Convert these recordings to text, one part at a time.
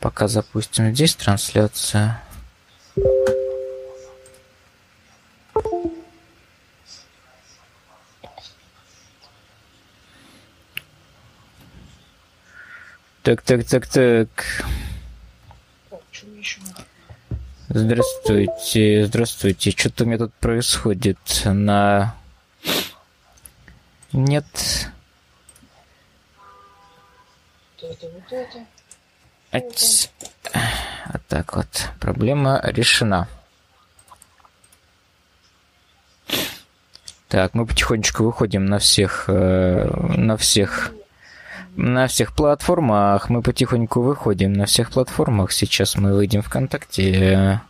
Пока запустим здесь трансляцию. Так, так, так, так. Здравствуйте, здравствуйте. Что-то у меня тут происходит на... Нет. Это вот это. Вот так вот. Проблема решена. Так, мы потихонечку выходим на всех, э, на всех, на всех платформах. Мы потихоньку выходим на всех платформах. Сейчас мы выйдем ВКонтакте.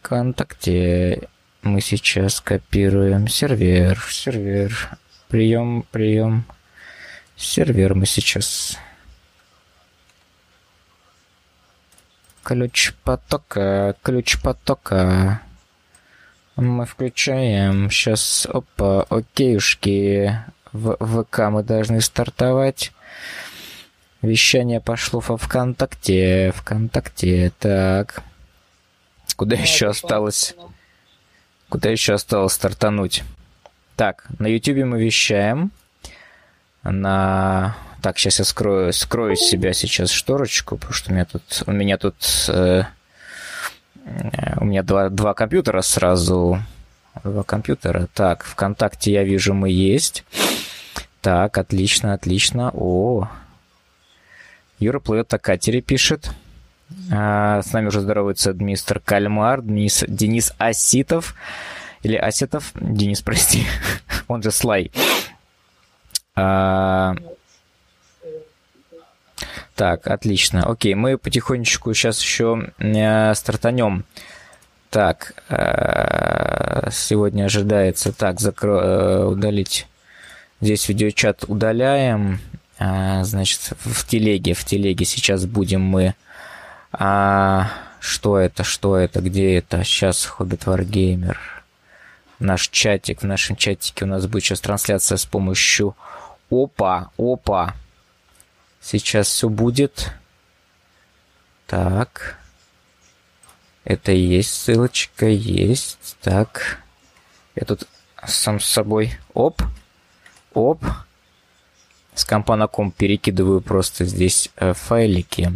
ВКонтакте. Мы сейчас копируем сервер, сервер, прием, прием. Сервер мы сейчас. Ключ потока, ключ потока. Мы включаем. Сейчас, опа, окейушки. В ВК мы должны стартовать. Вещание пошло во ВКонтакте. ВКонтакте. Так. Куда еще осталось? Куда еще осталось стартануть? Так, на YouTube мы вещаем. На... Так, сейчас я скрою, скрою с себя сейчас шторочку, потому что у меня тут, у меня тут э, у меня два, два компьютера сразу. Два компьютера. Так, ВКонтакте я вижу, мы есть. Так, отлично, отлично. О, Юра плывет о катере, пишет. А, с нами уже здоровается мистер Кальмар, Денис, Денис Оситов. Или Осетов. Денис, прости. Он же Слай. А, так, отлично. Окей, мы потихонечку сейчас еще э, стартанем. Так, э, сегодня ожидается... Так, закро... э, удалить. Здесь видеочат удаляем. Э, значит, в телеге, в телеге сейчас будем мы... А, что это, что это, где это? Сейчас Хоббит Wargamer. Наш чатик, в нашем чатике у нас будет сейчас трансляция с помощью... Опа, опа, Сейчас все будет. Так. Это есть ссылочка, есть. Так. Я тут сам с собой. Оп. Оп. С компа на комп перекидываю просто здесь э, файлики.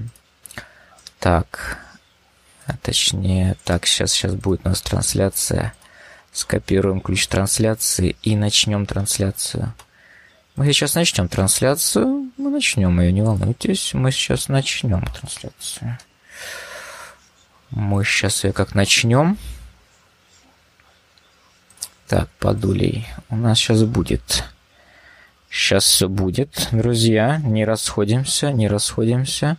Так. А точнее, так, сейчас, сейчас будет у нас трансляция. Скопируем ключ трансляции и начнем трансляцию. Мы сейчас начнем трансляцию. Мы начнем ее, не волнуйтесь. Мы сейчас начнем трансляцию. Мы сейчас ее как начнем. Так, подулей. У нас сейчас будет. Сейчас все будет, друзья. Не расходимся, не расходимся.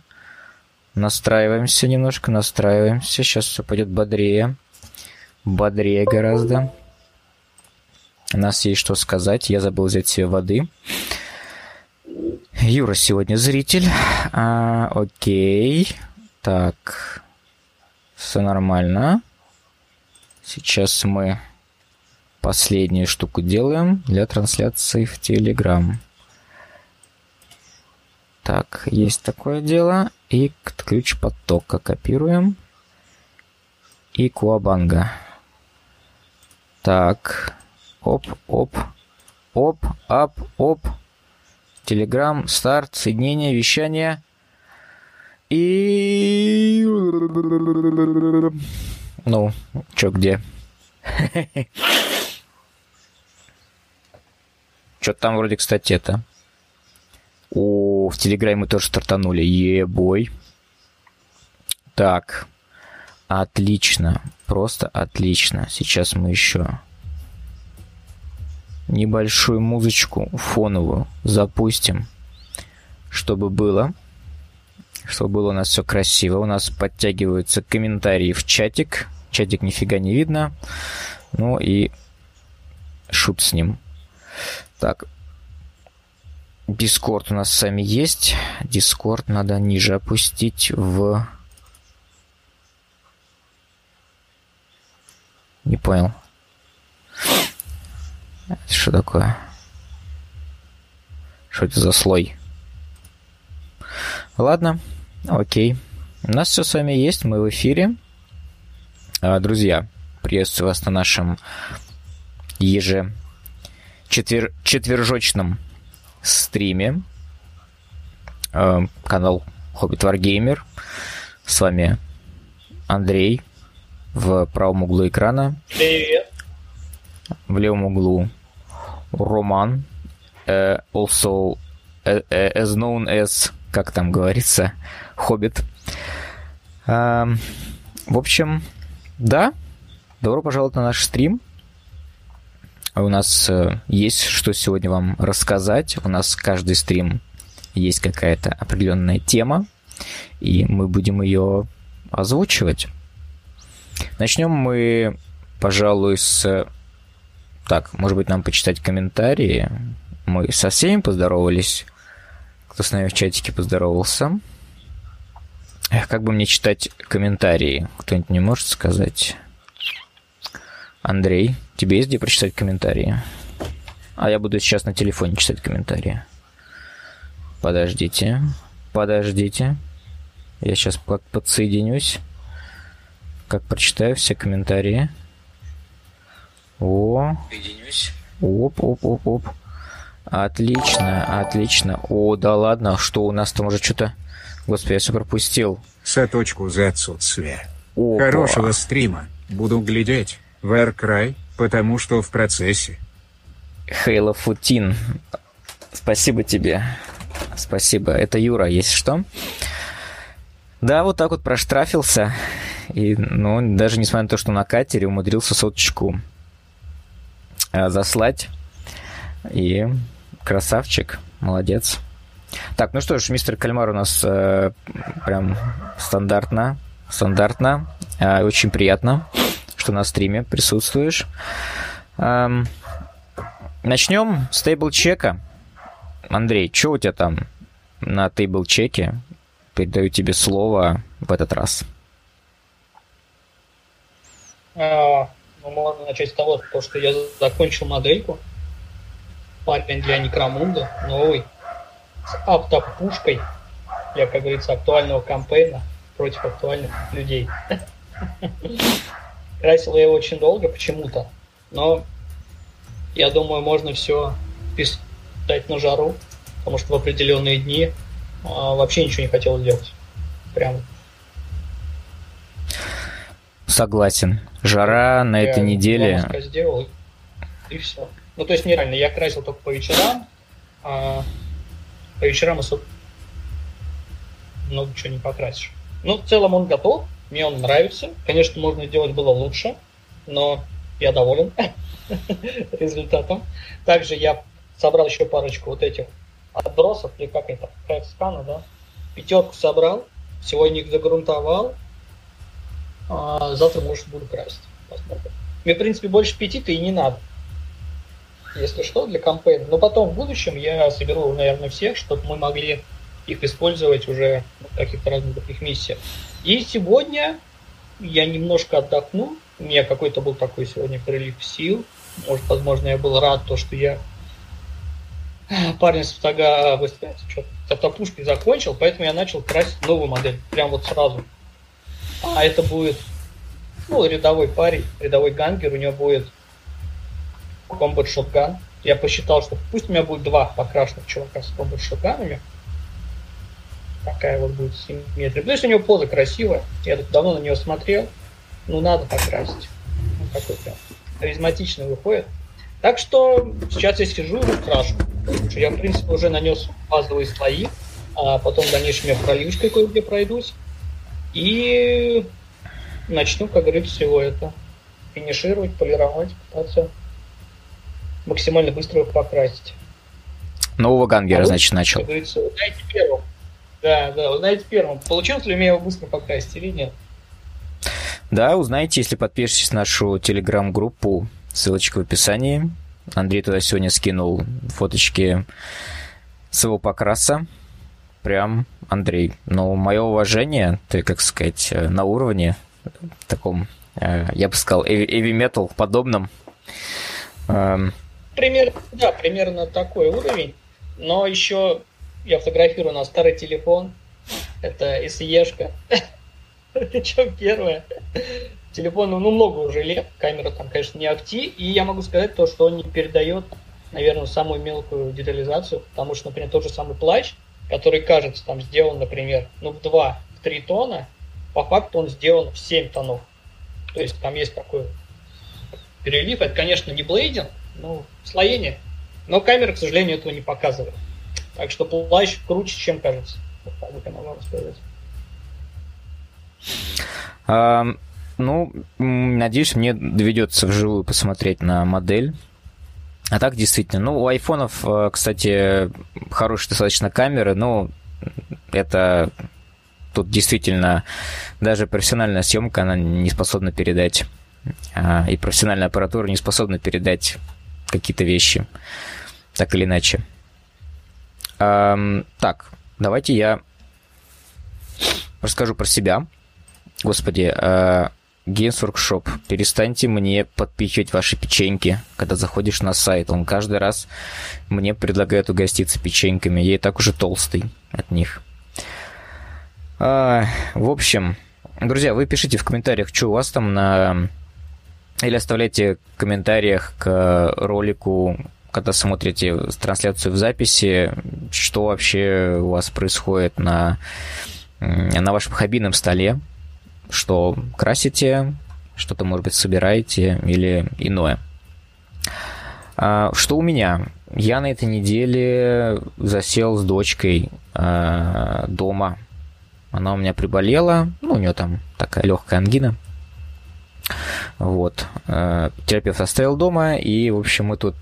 Настраиваемся немножко, настраиваемся. Сейчас все пойдет бодрее. Бодрее гораздо. У нас есть что сказать. Я забыл взять себе воды. Юра сегодня зритель. А, окей. Так. Все нормально. Сейчас мы последнюю штуку делаем для трансляции в Телеграм. Так, есть такое дело. И ключ потока копируем. И Куабанга. Так. Оп, оп, оп, ап, оп. Телеграм, старт, соединение, вещание. И... Ну, чё, где? Что-то там вроде, кстати, это... О, в Телеграме мы тоже стартанули. Ебой. Так. Отлично. Просто отлично. Сейчас мы еще небольшую музычку фоновую запустим, чтобы было, чтобы было у нас все красиво. У нас подтягиваются комментарии в чатик. Чатик нифига не видно. Ну и шут с ним. Так. Дискорд у нас сами есть. Дискорд надо ниже опустить в... Не понял. Это что такое? Что это за слой? Ладно, Окей. У нас все с вами есть, мы в эфире. А, друзья, приветствую вас на нашем еже четвер... четвержочном стриме. А, канал Хоббит Wargamer. С вами Андрей в правом углу экрана. Привет. В левом углу Роман. Uh, also uh, as known as, как там говорится, Хоббит. Uh, в общем, да, добро пожаловать на наш стрим. У нас uh, есть что сегодня вам рассказать. У нас каждый стрим есть какая-то определенная тема, и мы будем ее озвучивать. Начнем мы, пожалуй, с... Так, может быть, нам почитать комментарии. Мы со всеми поздоровались. Кто с нами в чатике поздоровался. Эх, как бы мне читать комментарии? Кто-нибудь не может сказать? Андрей, тебе есть где прочитать комментарии? А я буду сейчас на телефоне читать комментарии. Подождите. Подождите. Я сейчас подсоединюсь. Как прочитаю все комментарии. О. Соединюсь. Оп, оп, оп, оп. Отлично, отлично. О, да ладно, что у нас там уже что-то... Господи, я все пропустил. Соточку за отсутствие. Опа. Хорошего стрима. Буду глядеть. Варкрай, потому что в процессе. Хейла Футин. Спасибо тебе. Спасибо. Это Юра, есть что? Да, вот так вот проштрафился. И, ну, даже несмотря на то, что на катере умудрился соточку заслать. И красавчик, молодец. Так, ну что ж, мистер Кальмар у нас э, прям стандартно, стандартно. Э, очень приятно, что на стриме присутствуешь. Эм, начнем с тейбл-чека. Андрей, что у тебя там на тейбл-чеке? Передаю тебе слово в этот раз. А, ну, можно начать с того, что я закончил модельку. Парень для Некромунда, новый, с автопушкой для, как говорится, актуального кампейна против актуальных людей. Красил я его очень долго почему-то, но я думаю, можно все писать на жару, потому что в определенные дни а, вообще ничего не хотел делать. Прям Согласен. Жара на я этой неделе. сделал, и все. Ну, то есть, нереально, я красил только по вечерам, а по вечерам особо много чего не покрасишь. Ну, в целом он готов, мне он нравится. Конечно, можно сделать было лучше, но я доволен результатом. Также я собрал еще парочку вот этих отбросов, или как это, скана, да? Пятерку собрал, сегодня их загрунтовал, а завтра, может, буду красить. Посмотрим. Мне, в принципе, больше пяти-то и не надо. Если что, для кампейна. Но потом, в будущем, я соберу, наверное, всех, чтобы мы могли их использовать уже в каких-то разных таких миссиях. И сегодня я немножко отдохну. У меня какой-то был такой сегодня прилив сил. Может, возможно, я был рад, то, что я парень с фотога что-то автопушкой закончил, поэтому я начал красить новую модель. Прям вот сразу. А это будет ну, рядовой парень, рядовой гангер, у него будет комбат шотган. Я посчитал, что пусть у меня будет два покрашенных чувака с комбат шотганами. Такая вот будет симметрия. Плюс у него поза красивая. Я тут давно на нее смотрел. Ну, надо покрасить. Ну, такой прям харизматичный выходит. Так что сейчас я сижу и крашу. Я, в принципе, уже нанес базовые слои, а потом в дальнейшем я проливочкой кое-где пройдусь. И начну, как говорится, всего это финишировать, полировать, пытаться максимально быстро покрасить. Нового гангера, а значит, начал. Как говорится, узнаете первым. Да, да, узнаете первым, получилось ли у меня его быстро покрасить или нет. Да, узнаете, если подпишетесь на нашу телеграм-группу, ссылочка в описании. Андрей туда сегодня скинул фоточки своего покраса. Прям Андрей. Но мое уважение, ты, как сказать, э, на уровне таком, э, я бы сказал, heavy metal подобном. Эм. Пример, да, примерно такой уровень. Но еще я фотографирую на старый телефон. Это SE-шка. Причем первое. Телефону, ну, много уже лет. Камера там, конечно, не акти. И я могу сказать то, что он не передает, наверное, самую мелкую детализацию. Потому что, например, тот же самый плащ, который кажется там сделан, например, ну, в 2-3 тона, по факту он сделан в 7 тонов. То есть там есть такой перелив. Это, конечно, не блейдинг, но слоение. Но камера, к сожалению, этого не показывает. Так что плащ круче, чем кажется. Вот так вот я могу рассказать. А, ну, надеюсь, мне доведется вживую посмотреть на модель. А так, действительно, ну, у айфонов, э, кстати, хорошая достаточно камера, но это тут действительно даже профессиональная съемка, она не способна передать, а, и профессиональная аппаратура не способна передать какие-то вещи, так или иначе. Так, давайте я расскажу про себя. Господи, uh, Games Workshop, перестаньте мне подпихивать ваши печеньки, когда заходишь на сайт. Он каждый раз мне предлагает угоститься печеньками. Я и так уже толстый от них. Uh, в общем, друзья, вы пишите в комментариях, что у вас там на... Или оставляйте в комментариях к ролику когда смотрите трансляцию в записи, что вообще у вас происходит на, на вашем хоббийном столе, что красите, что-то, может быть, собираете или иное. А, что у меня? Я на этой неделе засел с дочкой а, дома. Она у меня приболела, ну, у нее там такая легкая ангина. Вот. Э, терапевт оставил дома, и, в общем, мы тут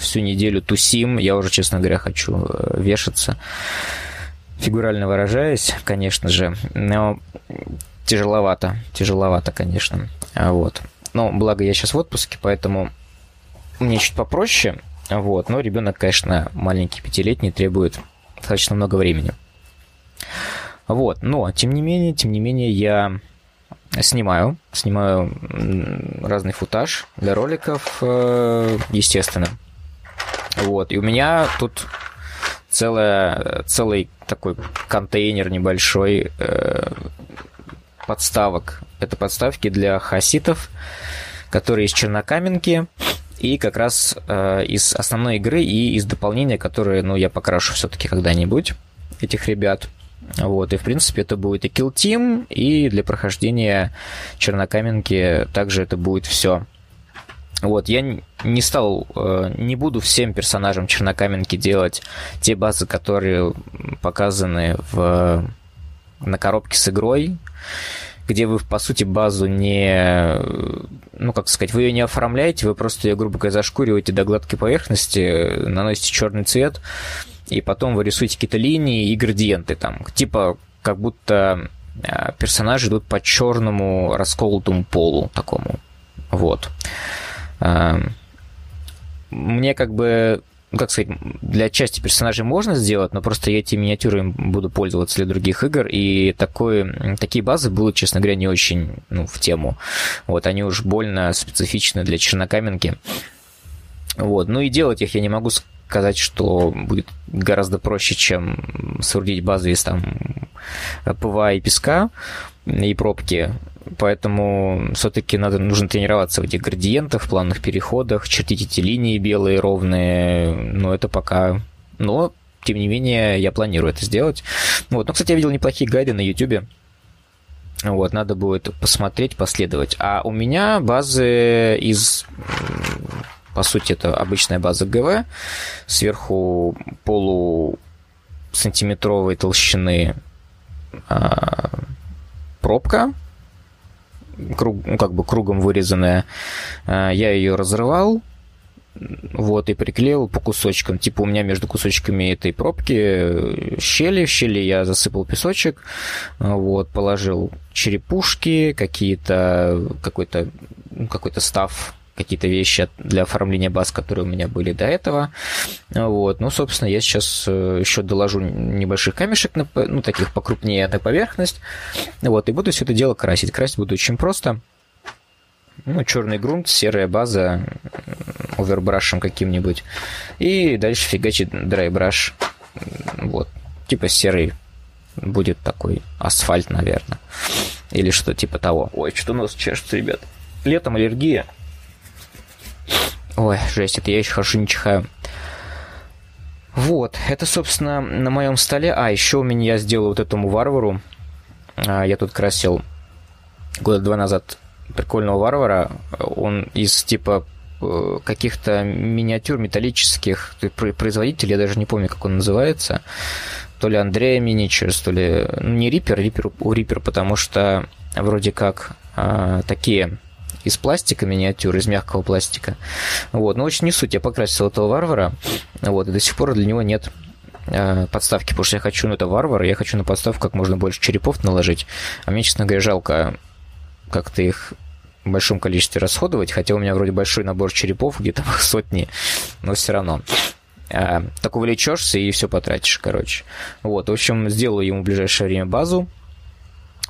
всю неделю тусим. Я уже, честно говоря, хочу вешаться. Фигурально выражаясь, конечно же. Но тяжеловато. Тяжеловато, конечно. Вот. Но благо я сейчас в отпуске, поэтому мне чуть попроще. Вот. Но ребенок, конечно, маленький, пятилетний, требует достаточно много времени. Вот. Но, тем не менее, тем не менее, я Снимаю. Снимаю разный футаж для роликов, э, естественно. Вот. И у меня тут целая, целый такой контейнер небольшой э, подставок. Это подставки для хаситов, которые из чернокаменки и как раз э, из основной игры и из дополнения, которые, ну, я покрашу все-таки когда-нибудь этих ребят. Вот, и в принципе это будет и Kill Team, и для прохождения Чернокаменки также это будет все. Вот, я не стал, э, не буду всем персонажам Чернокаменки делать те базы, которые показаны в, на коробке с игрой, где вы, по сути, базу не... Ну, как сказать, вы ее не оформляете, вы просто ее, грубо говоря, зашкуриваете до гладкой поверхности, наносите черный цвет, и потом вы рисуете какие-то линии и градиенты там, типа как будто а, персонажи идут по черному расколотому полу такому. Вот. А, мне как бы ну, как сказать, для части персонажей можно сделать, но просто я эти миниатюры буду пользоваться для других игр, и такой, такие базы будут, честно говоря, не очень ну, в тему. Вот, они уж больно специфичны для чернокаменки. Вот, ну и делать их я не могу сказать, что будет гораздо проще, чем соорудить базу из там ПВА и песка и пробки. Поэтому все-таки надо, нужно тренироваться в этих градиентах, плавных переходах, чертить эти линии белые, ровные. Но это пока... Но, тем не менее, я планирую это сделать. Вот. Ну, кстати, я видел неплохие гайды на YouTube. Вот, надо будет посмотреть, последовать. А у меня базы из по сути, это обычная база ГВ. Сверху полусантиметровой толщины а, пробка, круг, ну, как бы кругом вырезанная. А, я ее разрывал, вот, и приклеил по кусочкам. Типа у меня между кусочками этой пробки щели. В щели я засыпал песочек, вот, положил черепушки, какие-то, какой-то, ну, какой-то став какие-то вещи для оформления баз, которые у меня были до этого. Вот. Ну, собственно, я сейчас э, еще доложу небольших камешек, на, ну, таких покрупнее на поверхность. Вот, и буду все это дело красить. Красить буду очень просто. Ну, черный грунт, серая база, овербрашем каким-нибудь. И дальше фигачить драйбраш. Вот. Типа серый будет такой асфальт, наверное. Или что типа того. Ой, что-то нос чешется, ребят. Летом аллергия. Ой, жесть, это я еще хорошо не чихаю. Вот, это, собственно, на моем столе. А, еще у меня я сделал вот этому варвару. А, я тут красил года два назад прикольного варвара. Он из типа э, каких-то миниатюр металлических производителей, я даже не помню, как он называется. То ли Андрея Миничерс, то ли... Ну, не Риппер, Риппер у Риппер, потому что вроде как а, такие из пластика миниатюр, из мягкого пластика. Вот, но очень не суть. Я покрасил этого варвара, вот, и до сих пор для него нет э, подставки, потому что я хочу, ну, это варвар, я хочу на подставку как можно больше черепов наложить, а мне, честно говоря, жалко как-то их в большом количестве расходовать, хотя у меня вроде большой набор черепов, где-то сотни, но все равно. А, так увлечешься и все потратишь, короче. Вот, в общем, сделаю ему в ближайшее время базу,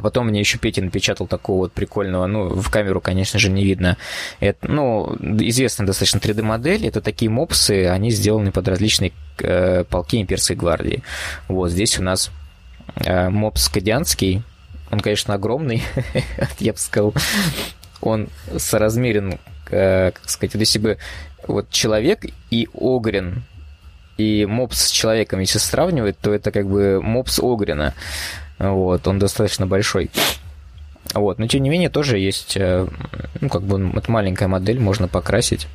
Потом мне еще Петя напечатал такого вот прикольного, ну, в камеру, конечно же, не видно. Это, ну, известная достаточно 3D-модель. Это такие мопсы, они сделаны под различные э, полки имперской гвардии. Вот здесь у нас э, мопс кадианский. Он, конечно, огромный, я бы сказал. Он соразмерен, э, как сказать, вот если бы вот человек и Огрин и мопс с человеком, если сравнивать, то это как бы мопс Огрина. Вот, он достаточно большой. Вот, но тем не менее тоже есть, э, ну, как бы, это маленькая модель, можно покрасить.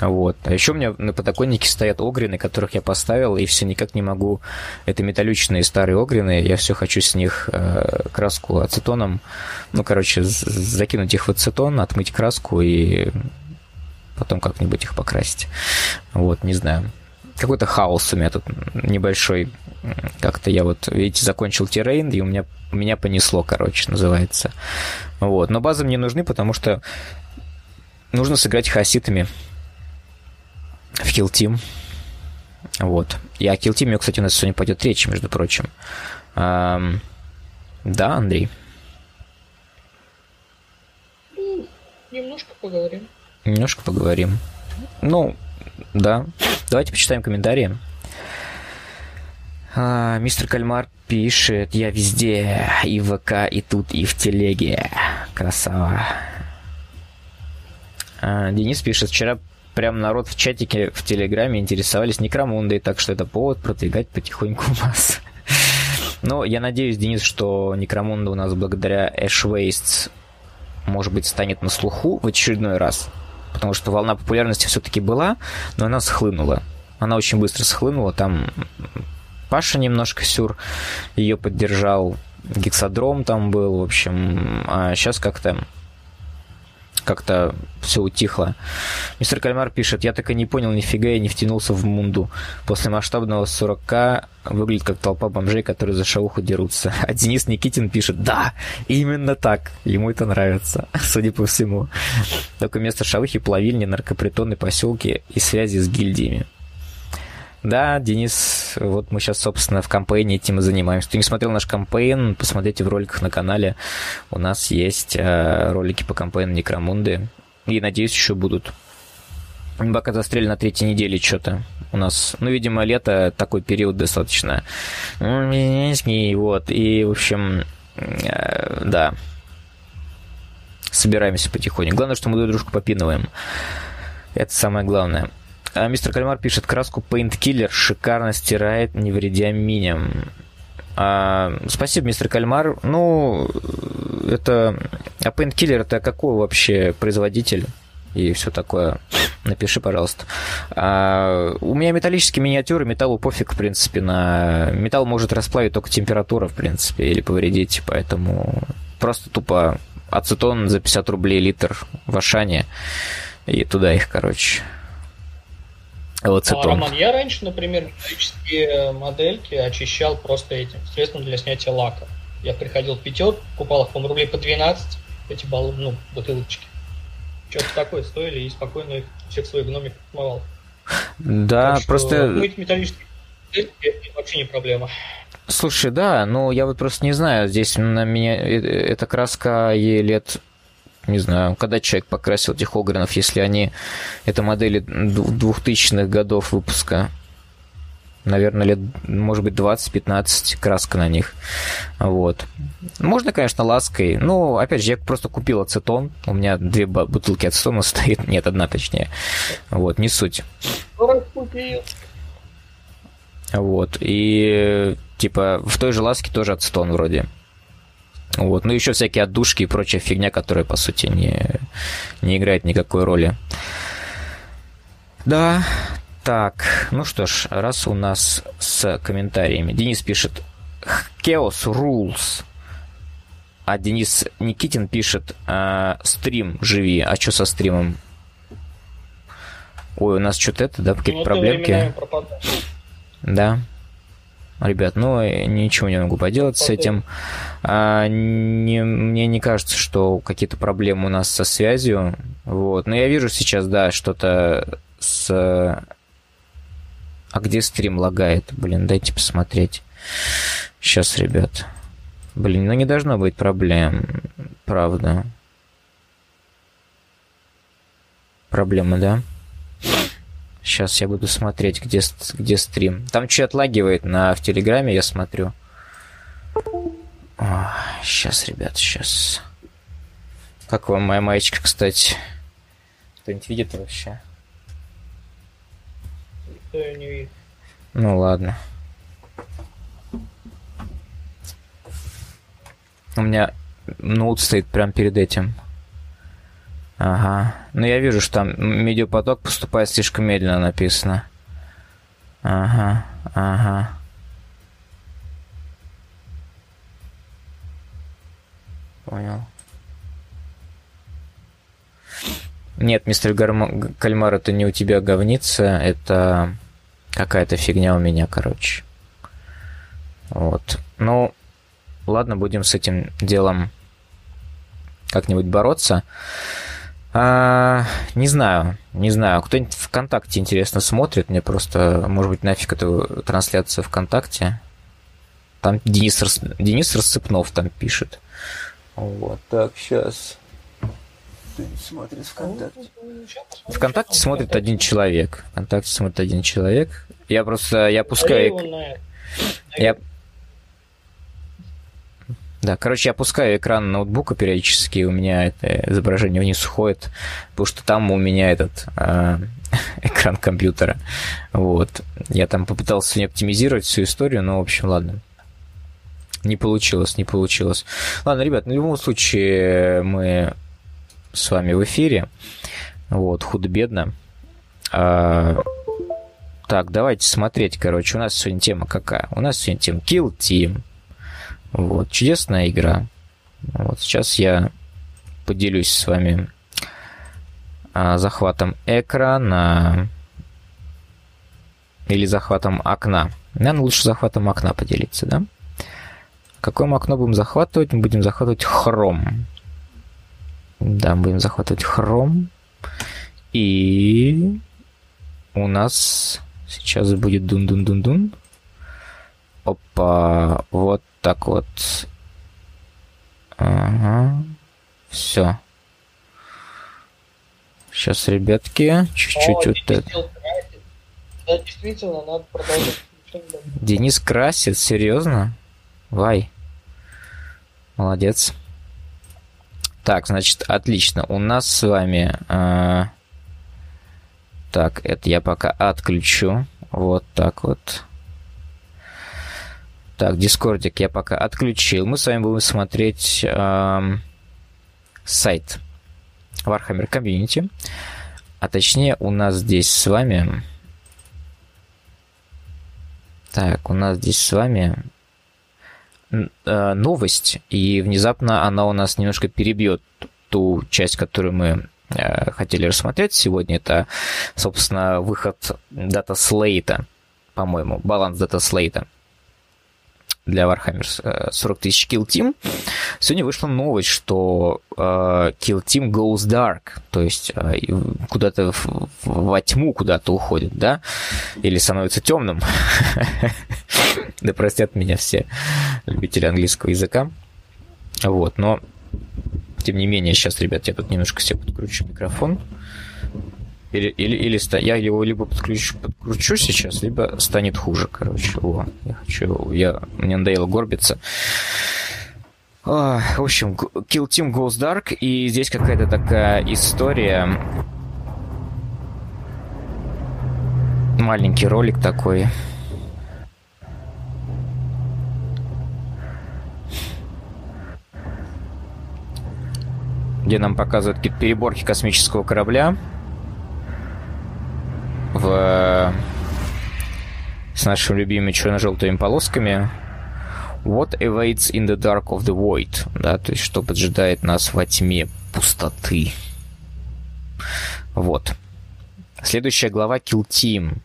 Вот. А еще у меня на подоконнике стоят огрины, которых я поставил, и все никак не могу. Это металличные старые огрины. Я все хочу с них э, краску ацетоном. Ну, короче, закинуть их в ацетон, отмыть краску и потом как-нибудь их покрасить. Вот, не знаю какой-то хаос у меня тут небольшой. Как-то я вот, видите, закончил террейн, и у меня, меня понесло, короче, называется. Вот. Но базы мне нужны, потому что нужно сыграть хаоситами в Kill Team. Вот. И о Kill Team, кстати, у нас сегодня пойдет речь, между прочим. Эм, да, Андрей? Ну, немножко поговорим. Немножко поговорим. Ну, да. Давайте почитаем комментарии. А, мистер Кальмар пишет, я везде, и в ВК, и тут, и в телеге. Красава. А, Денис пишет, вчера прям народ в чатике в Телеграме интересовались Некромундой, так что это повод продвигать потихоньку нас. Но я надеюсь, Денис, что Некромунда у нас благодаря Wastes, может быть, станет на слуху в очередной раз потому что волна популярности все-таки была, но она схлынула. Она очень быстро схлынула, там Паша немножко сюр ее поддержал, Гексодром там был, в общем, а сейчас как-то как-то все утихло. Мистер Кальмар пишет, я так и не понял нифига, я не втянулся в мунду. После масштабного 40 выглядит как толпа бомжей, которые за шауху дерутся. А Денис Никитин пишет, да, именно так. Ему это нравится, судя по всему. Только вместо шаухи плавильни, наркопритоны, поселки и связи с гильдиями. Да, Денис, вот мы сейчас, собственно, в кампейне этим и занимаемся. Кто не смотрел наш кампейн, посмотрите в роликах на канале. У нас есть э, ролики по кампейну Некромунды. И, надеюсь, еще будут. Пока застрели на третьей неделе что-то у нас. Ну, видимо, лето такой период достаточно. Вот. И, в общем, э, да. Собираемся потихоньку. Главное, что мы друг дружку попинываем. Это самое главное. А мистер Кальмар пишет, краску Paint Killer шикарно стирает, не вредя миням. А, спасибо, мистер Кальмар. Ну, это... А Paint Killer это какой вообще производитель? И все такое. Напиши, пожалуйста. А, у меня металлические миниатюры, металлу пофиг, в принципе, на... Металл может расплавить только температура, в принципе, или повредить, поэтому просто тупо ацетон за 50 рублей литр в Ашане, и туда их, короче, вот а, Роман, я раньше, например, металлические модельки очищал просто этим средством для снятия лака. Я приходил в пятер, купал их, по рублей по 12, эти баллы, ну, бутылочки. Что-то такое стоили, и спокойно их всех своих гномик отмывал. Да, так просто... Мыть металлические модельки вообще не проблема. Слушай, да, ну я вот просто не знаю, здесь на меня э, эта краска ей лет не знаю, когда человек покрасил этих Огренов, если они, это модели двухтысячных годов выпуска. наверное, лет, может быть, 20-15 краска на них. Вот. Можно, конечно, лаской. Но, опять же, я просто купил ацетон. У меня две бутылки ацетона стоит. Нет, одна точнее. Вот, не суть. Вот. И, типа, в той же ласке тоже ацетон вроде. Вот. Ну, еще всякие отдушки и прочая фигня, которая, по сути, не, не играет никакой роли. Да, так, ну что ж, раз у нас с комментариями. Денис пишет Chaos Rules. А Денис Никитин пишет э, стрим живи. А что со стримом? Ой, у нас что-то это, да, какие-то ну, проблемки. Да. Ребят, ну ничего не могу поделать с этим. А, не, мне не кажется, что какие-то проблемы у нас со связью. Вот. Но я вижу сейчас, да, что-то с а где стрим лагает? Блин, дайте посмотреть. Сейчас, ребят. Блин, ну не должно быть проблем. Правда. Проблемы, да? Сейчас я буду смотреть, где, где стрим. Там что отлагивает на, в Телеграме, я смотрю. О, сейчас, ребят, сейчас. Как вам моя маечка, кстати? Кто-нибудь видит вообще? Никто ее не видит. Ну ладно. У меня ноут стоит прямо перед этим. Ага. Ну я вижу, что там медиапоток поступает слишком медленно написано. Ага, ага. Понял. Нет, мистер Гарм... Кальмар, это не у тебя говница, это какая-то фигня у меня, короче. Вот. Ну, ладно, будем с этим делом как-нибудь бороться. А, не знаю, не знаю. Кто-нибудь ВКонтакте, интересно, смотрит? Мне просто, может быть, нафиг эту трансляцию ВКонтакте. Там Денис, Рас... Денис Рассыпнов там пишет. Вот, так, сейчас кто-нибудь смотрит ВКонтакте? ВКонтакте смотрит один человек. ВКонтакте смотрит один человек. Я просто, я пускаю... Я... Да, короче, я опускаю экран ноутбука периодически, у меня это изображение вниз уходит, потому что там у меня этот э, экран компьютера. Вот. Я там попытался не оптимизировать всю историю, но, в общем, ладно. Не получилось, не получилось. Ладно, ребят, ну, в любом случае мы с вами в эфире. Вот, худо-бедно. А, так, давайте смотреть, короче, у нас сегодня тема какая? У нас сегодня тема Kill Team. Вот, чудесная игра. Вот, сейчас я поделюсь с вами а, захватом экрана или захватом окна. Наверное, лучше захватом окна поделиться, да? Какое мы окно будем захватывать? Мы будем захватывать хром. Да, будем захватывать хром. И у нас сейчас будет дун-дун-дун-дун. Опа, вот так вот. Ага. Все. Сейчас, ребятки, чуть-чуть вот это. Да, действительно, надо продолжать. Денис красит, серьезно? Вай. Молодец. Так, значит, отлично. У нас с вами... Э, так, это я пока отключу. Вот так вот. Так, дискордик я пока отключил. Мы с вами будем смотреть э, сайт Warhammer Community. А точнее, у нас здесь с вами... Так, у нас здесь с вами Э, новость, и внезапно она у нас немножко перебьет ту часть, которую мы э, хотели рассмотреть сегодня. Это, собственно, выход дата слейта, по-моему, баланс дата слейта для Warhammer 40 тысяч Kill Team, сегодня вышла новость, что э, Kill Team goes dark, то есть э, куда-то во тьму куда-то уходит, да, или становится темным. Да простят меня все любители английского языка. Вот, но тем не менее, сейчас, ребят, я тут немножко себе подкручу микрофон. Или, или, или я его либо подключу, подкручу сейчас, либо станет хуже, короче. О, я хочу, я, мне надоело горбиться. В общем, Kill Team Goes Dark, и здесь какая-то такая история. Маленький ролик такой. Где нам показывают какие-то переборки космического корабля. В... С нашими любимыми черно-желтыми полосками. What awaits in the dark of the void? Да, то есть что поджидает нас во тьме пустоты. Вот. Следующая глава Kill Team.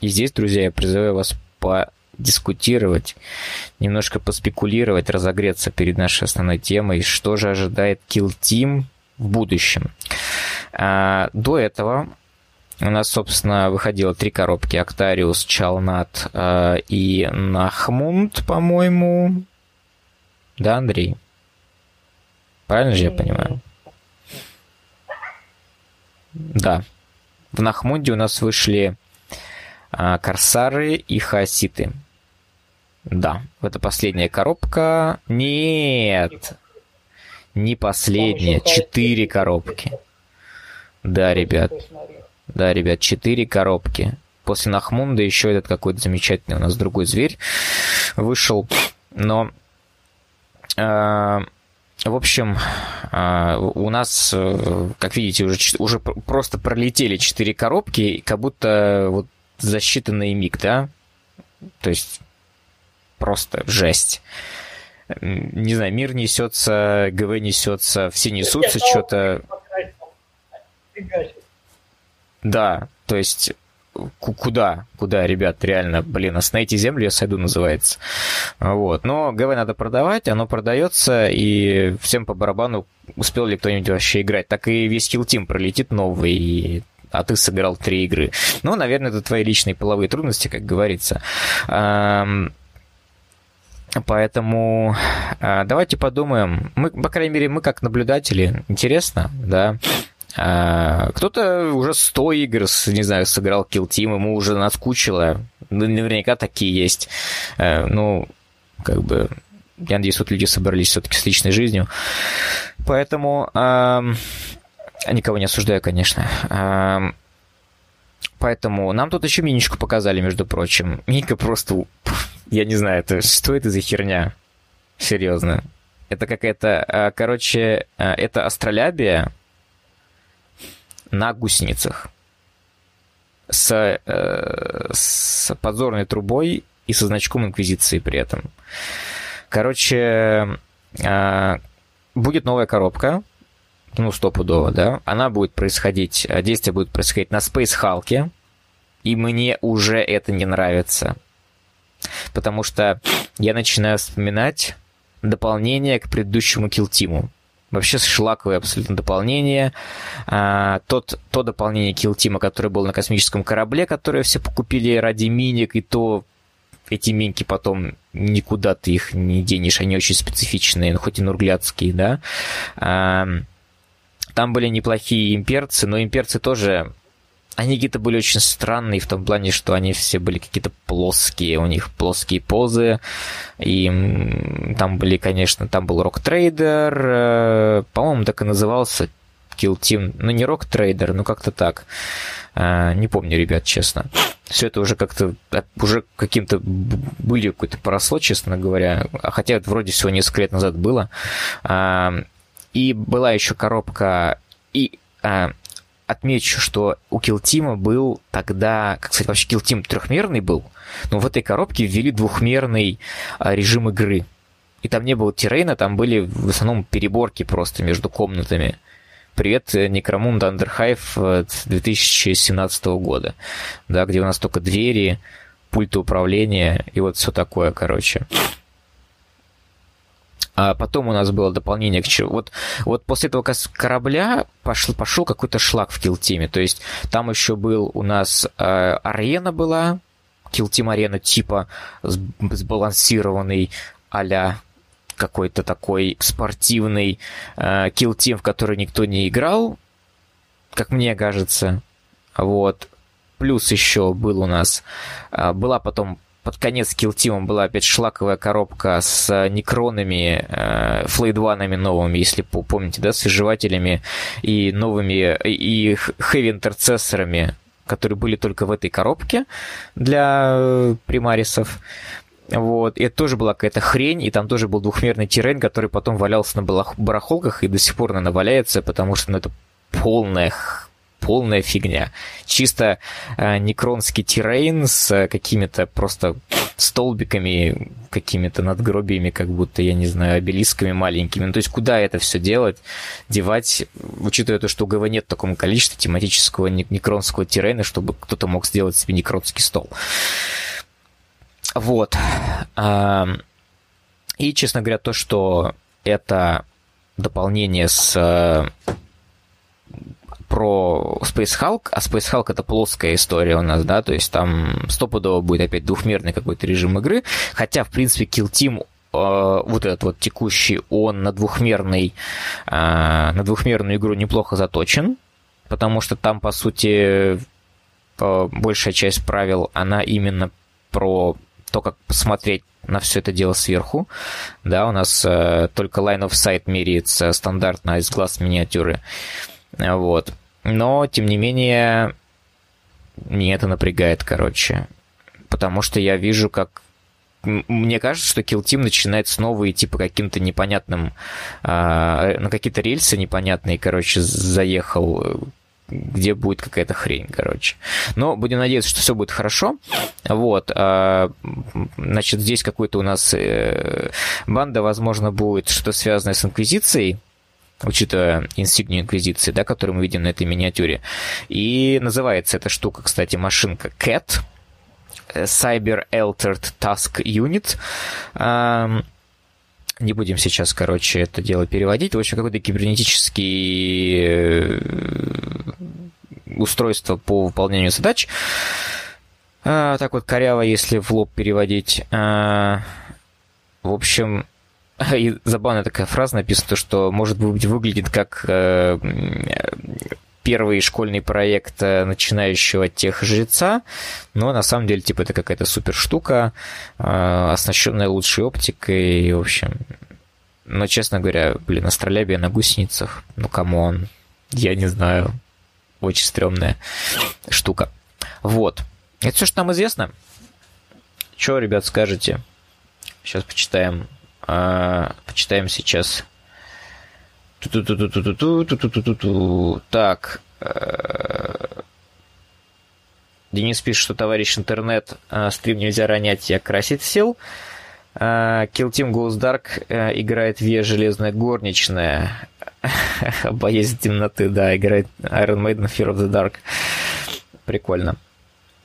И здесь, друзья, я призываю вас подискутировать, немножко поспекулировать, разогреться перед нашей основной темой, что же ожидает Kill Team в будущем. А, до этого у нас, собственно, выходило три коробки. Актариус, Чалнат э, и Нахмунд, по-моему. Да, Андрей? Правильно же я понимаю? Да. В Нахмунде у нас вышли э, Корсары и Хаоситы. Да, это последняя коробка. Нет! Не последняя, четыре коробки. Да, ребят. Да, ребят, четыре коробки. После Нахмунда еще этот какой-то замечательный у нас другой зверь вышел. Но, э, в общем, э, у нас, э, как видите, уже, уже просто пролетели четыре коробки, как будто вот за считанный миг, да? То есть просто жесть. Не знаю, мир несется, ГВ несется, все несутся что-то. Да, то есть куда, куда, ребят, реально, блин, остановите землю, я сойду, называется. Вот. Но ГВ надо продавать, оно продается, и всем по барабану, успел ли кто-нибудь вообще играть. Так и весь Kill Team пролетит новый, и а ты сыграл три игры. Ну, наверное, это твои личные половые трудности, как говорится. Поэтому а, давайте подумаем. Мы, по крайней мере, мы как наблюдатели, интересно, да, а, кто-то уже 100 игр, не знаю, сыграл Kill Team, ему уже наскучило. Ну, наверняка такие есть. А, ну, как бы, я надеюсь, вот люди собрались все-таки с личной жизнью. Поэтому, а, никого не осуждаю, конечно. А, поэтому нам тут еще миничку показали, между прочим. Минька просто, я не знаю, это что это за херня? Серьезно. Это какая-то, короче, это астролябия, на гусеницах с, э, с подзорной трубой и со значком Инквизиции при этом. Короче, э, будет новая коробка, ну, стопудово, да, она будет происходить, э, действие будет происходить на Space Hulk, и мне уже это не нравится. Потому что я начинаю вспоминать дополнение к предыдущему килтиму. Вообще шлаковое абсолютно дополнение. А, тот, то дополнение Kill Team, которое было на космическом корабле, которое все покупили ради миник, и то эти минки потом никуда ты их не денешь, они очень специфичные, ну, хоть и нурглядские, да. А, там были неплохие имперцы, но имперцы тоже они какие-то были очень странные в том плане, что они все были какие-то плоские, у них плоские позы, и там были, конечно, там был Trader, э, по-моему, так и назывался Kill Team, ну не Trader, ну как-то так, э, не помню, ребят, честно. Все это уже как-то, э, уже каким-то были какой-то поросло, честно говоря, а хотя это вроде всего несколько лет назад было. И была еще коробка, и отмечу, что у Килтима был тогда, как сказать, вообще Килтим трехмерный был, но в этой коробке ввели двухмерный а, режим игры. И там не было террейна, там были в основном переборки просто между комнатами. Привет, Некромунд Андерхайв 2017 года, да, где у нас только двери, пульты управления и вот все такое, короче. А потом у нас было дополнение к вот вот после этого корабля пошел пошел какой-то шлак в килтиме. То есть там еще был у нас э, арена была, килтим арена типа сбалансированный а какой-то такой спортивный э, килтим, в который никто не играл, как мне кажется. Вот. Плюс еще был у нас... А, была потом под конец килтима была опять шлаковая коробка с некронами, э, флейдванами новыми, если помните, да, с изживателями и новыми, и хэви-интерцессорами, которые были только в этой коробке для э, примарисов. Вот, и это тоже была какая-то хрень, и там тоже был двухмерный террейн, который потом валялся на барахолках и до сих пор, наверное, валяется, потому что ну, это полная полная фигня. Чисто э, некронский террейн с э, какими-то просто столбиками, какими-то надгробиями, как будто, я не знаю, обелисками маленькими. Ну, то есть куда это все делать, девать, учитывая то, что у ГВ нет в таком количестве тематического некронского террейна, чтобы кто-то мог сделать себе некронский стол. Вот. И, честно говоря, то, что это дополнение с э, про Space Hulk, а Space Hulk это плоская история у нас, да, то есть там стопудово будет опять двухмерный какой-то режим игры, хотя, в принципе, Kill Team э, вот этот вот текущий, он на двухмерный, э, на двухмерную игру неплохо заточен, потому что там, по сути, большая часть правил, она именно про то, как посмотреть на все это дело сверху. Да, у нас э, только line of sight меряется стандартно из глаз миниатюры. Вот. Но, тем не менее, мне это напрягает, короче. Потому что я вижу, как мне кажется, что Kill Team начинает снова идти по каким-то непонятным, э, на какие-то рельсы непонятные, короче, заехал где будет какая-то хрень, короче. Но будем надеяться, что все будет хорошо. Вот. А, значит, здесь какой-то у нас э, банда, возможно, будет что-то связанное с Инквизицией, учитывая инсигнию Инквизиции, да, которую мы видим на этой миниатюре. И называется эта штука, кстати, машинка CAT, э, Cyber Altered Task Unit. Не будем сейчас, короче, это дело переводить. В общем, какой-то кибернетический э, устройство по выполнению задач. А, так вот, коряво, если в лоб переводить. А, в общем, и забавная такая фраза написана, что, может быть, выглядит как э, первый школьный проект э, начинающего тех жреца, но на самом деле, типа, это какая-то супер штука, э, оснащенная лучшей оптикой, и, в общем... Но, честно говоря, блин, астролябия на гусеницах, ну, come on, я не знаю, очень стрёмная штука. Вот. Это все, что нам известно. Что, ребят, скажете? Сейчас почитаем. А, почитаем сейчас так. Денис пишет, что товарищ интернет, стрим нельзя ронять, я красить сел. Kill Team Goes Dark играет Вия Железная Горничная. Боязнь темноты, да, играет Iron Maiden Fear of the Dark. Прикольно.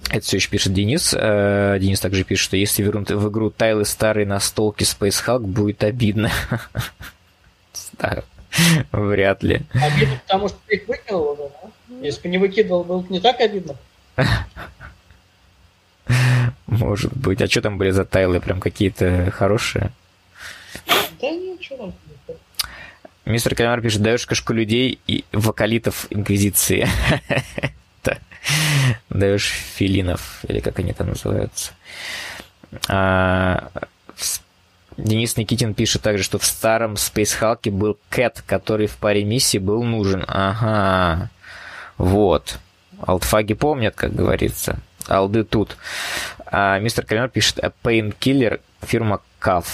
Это все еще пишет Денис. Денис также пишет, что если вернут в игру тайлы старые настолки Space Hulk, будет обидно. Вряд ли. Обидно, потому что ты их выкинул уже, да? Если бы не выкидывал, было бы не так обидно. Может быть. А что там были за тайлы? Прям какие-то хорошие? Да ничего там. Мистер Кальмар пишет, даешь кашку людей и вокалитов Инквизиции. Даешь филинов, или как они там называются. А, Денис Никитин пишет также, что в старом Space Hulk был Кэт, который в паре миссий был нужен. Ага. Вот. Алтфаги помнят, как говорится. Алды тут. А мистер Калинор пишет a Painkiller фирма CAF.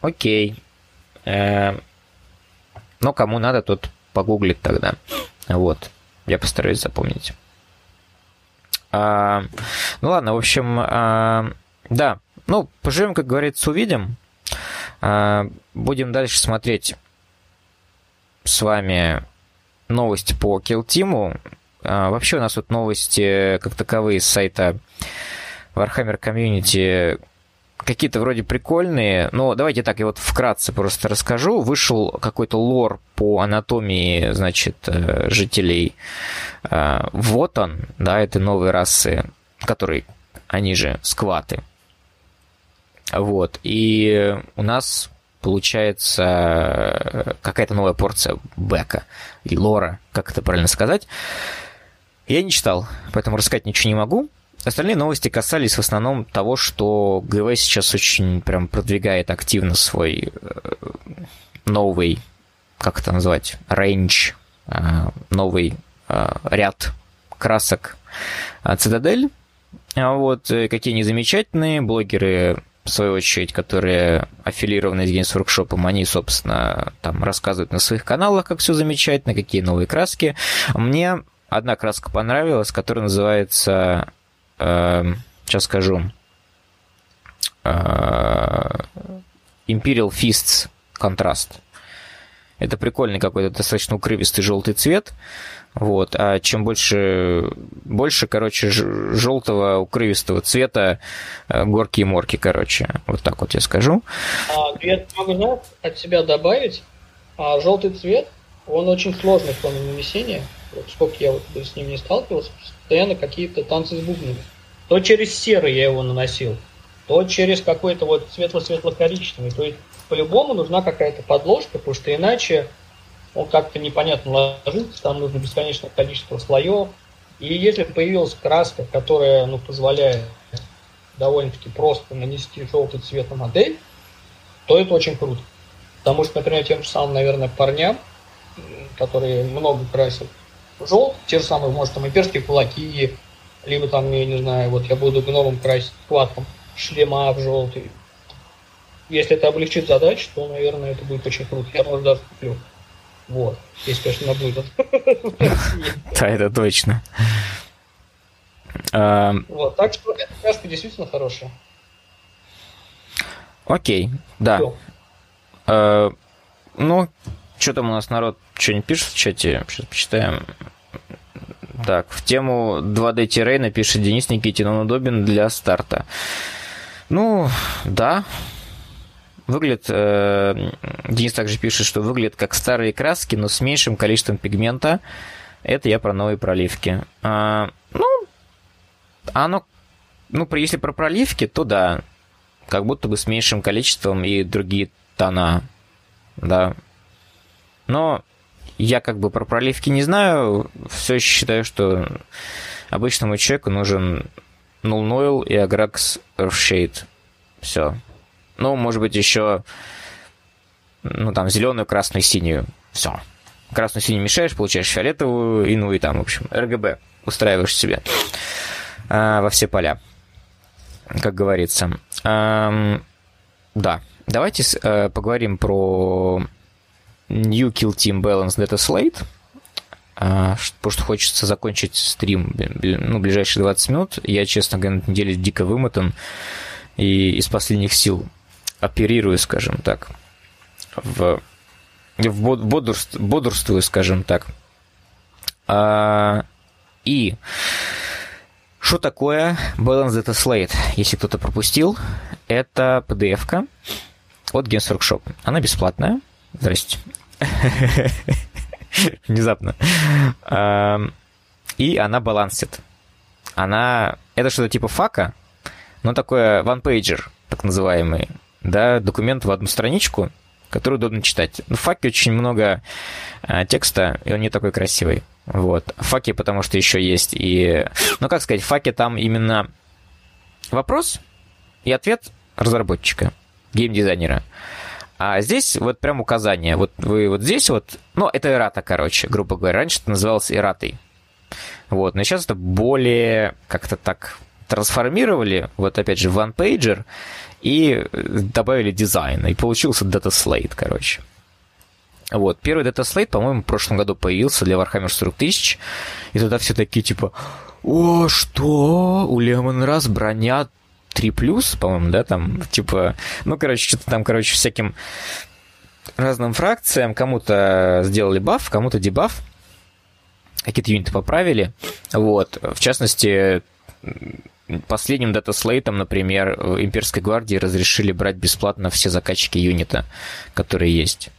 Окей. Э, но кому надо, тот погуглит тогда. Вот. Я постараюсь запомнить. А, ну ладно, в общем, а, да. Ну, поживем, как говорится, увидим. А, будем дальше смотреть с вами новости по Team. А, вообще у нас вот новости как таковые с сайта Warhammer Community какие-то вроде прикольные, но давайте так, я вот вкратце просто расскажу. Вышел какой-то лор по анатомии, значит, э, жителей э, вот он, да, этой новой расы, которые, они же скваты, вот. И у нас получается какая-то новая порция бэка и лора, как это правильно сказать. Я не читал, поэтому рассказать ничего не могу. Остальные новости касались в основном того, что ГВ сейчас очень прям продвигает активно свой э, новый, как это назвать, range, э, новый э, ряд красок Цитадель. А вот какие они замечательные, блогеры в свою очередь, которые аффилированы с Games Workshop, они, собственно, там рассказывают на своих каналах, как все замечательно, какие новые краски. Мне одна краска понравилась, которая называется сейчас скажу, э, Imperial Fists контраст. Это прикольный какой-то достаточно укрывистый желтый цвет. Вот. А чем больше, больше, короче, желтого укрывистого цвета э, горки и морки, короче. Вот так вот я скажу. А, я могу от себя добавить. А, желтый цвет, он очень сложный в плане нанесения. Вот сколько я вот с ним не сталкивался, постоянно какие-то танцы с бубнами. То через серый я его наносил, то через какой-то вот светло-светло-коричневый. То есть по-любому нужна какая-то подложка, потому что иначе он как-то непонятно ложится, там нужно бесконечное количество слоев. И если появилась краска, которая ну, позволяет довольно-таки просто нанести желтый цвет на модель, то это очень круто. Потому что, например, тем же самым, наверное, парням, которые много красят желтый, те же самые, может, там имперские кулаки, либо там, я не знаю, вот я буду гномом красить вкладком шлема в желтый. Если это облегчит задачу, то, наверное, это будет очень круто. Я, может, даже куплю. Вот. Если, конечно, будет. Да, это точно. Вот, так что эта краска действительно хорошая. Окей, да. А, ну, что там у нас народ что-нибудь пишет в чате? Сейчас почитаем. Так, в тему 2D Террейна пишет Денис Никитин, он удобен для старта. Ну, да. Выглядит, э, Денис также пишет, что выглядит как старые краски, но с меньшим количеством пигмента. Это я про новые проливки. А, ну, оно, ну, если про проливки, то да, как будто бы с меньшим количеством и другие тона, да. Но я как бы про проливки не знаю. Все еще считаю, что обычному человеку нужен Null Noil и Agrax Earthshade. Все. Ну, может быть, еще ну, там, зеленую, красную, синюю. Все. Красную, синюю мешаешь, получаешь фиолетовую, и ну и там, в общем, РГБ устраиваешь себе а, во все поля, как говорится. А, да, давайте а, поговорим про New Kill Team Balance Data Slate, а, потому что хочется закончить стрим ну, ближайшие 20 минут. Я, честно говоря, на неделе дико вымотан и из последних сил оперирую, скажем так, в, в бодрств, бодрствую, скажем так. А, и что такое Balance Data Slate? Если кто-то пропустил, это PDF-ка от Games Workshop. Она бесплатная, Здрасте. Внезапно. И она балансит. Она... Это что-то типа фака, но такое one-pager, так называемый. Да, документ в одну страничку, который удобно читать. В факе очень много а, текста, и он не такой красивый. Вот. В факе, потому что еще есть и... Ну, как сказать, в факе там именно вопрос и ответ разработчика, геймдизайнера. А здесь вот прям указание. Вот вы вот здесь вот... Ну, это эрата, короче, грубо говоря. Раньше это называлось эратой. Вот, но сейчас это более как-то так трансформировали, вот опять же, в OnePager, и добавили дизайн, и получился Data Slate, короче. Вот, первый Data Slate, по-моему, в прошлом году появился для Warhammer 40 тысяч, и тогда все такие, типа, о, что? У Лемон раз броня 3 плюс, по-моему, да, там, типа, ну, короче, что-то там, короче, всяким разным фракциям, кому-то сделали баф, кому-то дебаф, какие-то юниты поправили, вот, в частности, последним датаслейтом, например, Имперской гвардии разрешили брать бесплатно все закачки юнита, которые есть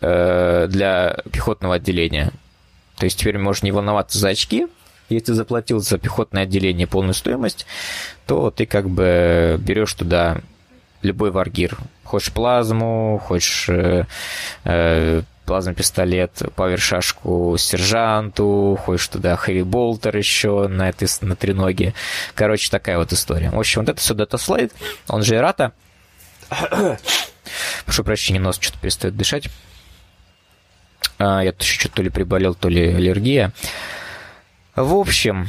э, для пехотного отделения. То есть теперь можно не волноваться за очки, если заплатил за пехотное отделение полную стоимость, то ты как бы берешь туда любой варгир. Хочешь плазму, хочешь э, э, плазмый пистолет, сержанту, хочешь туда хэви-болтер еще на, этой, на треноге. Короче, такая вот история. В общем, вот это все Data Slate, он же Эрата. Прошу прощения, нос что-то перестает дышать. А, я еще что-то то ли приболел, то ли аллергия. В общем,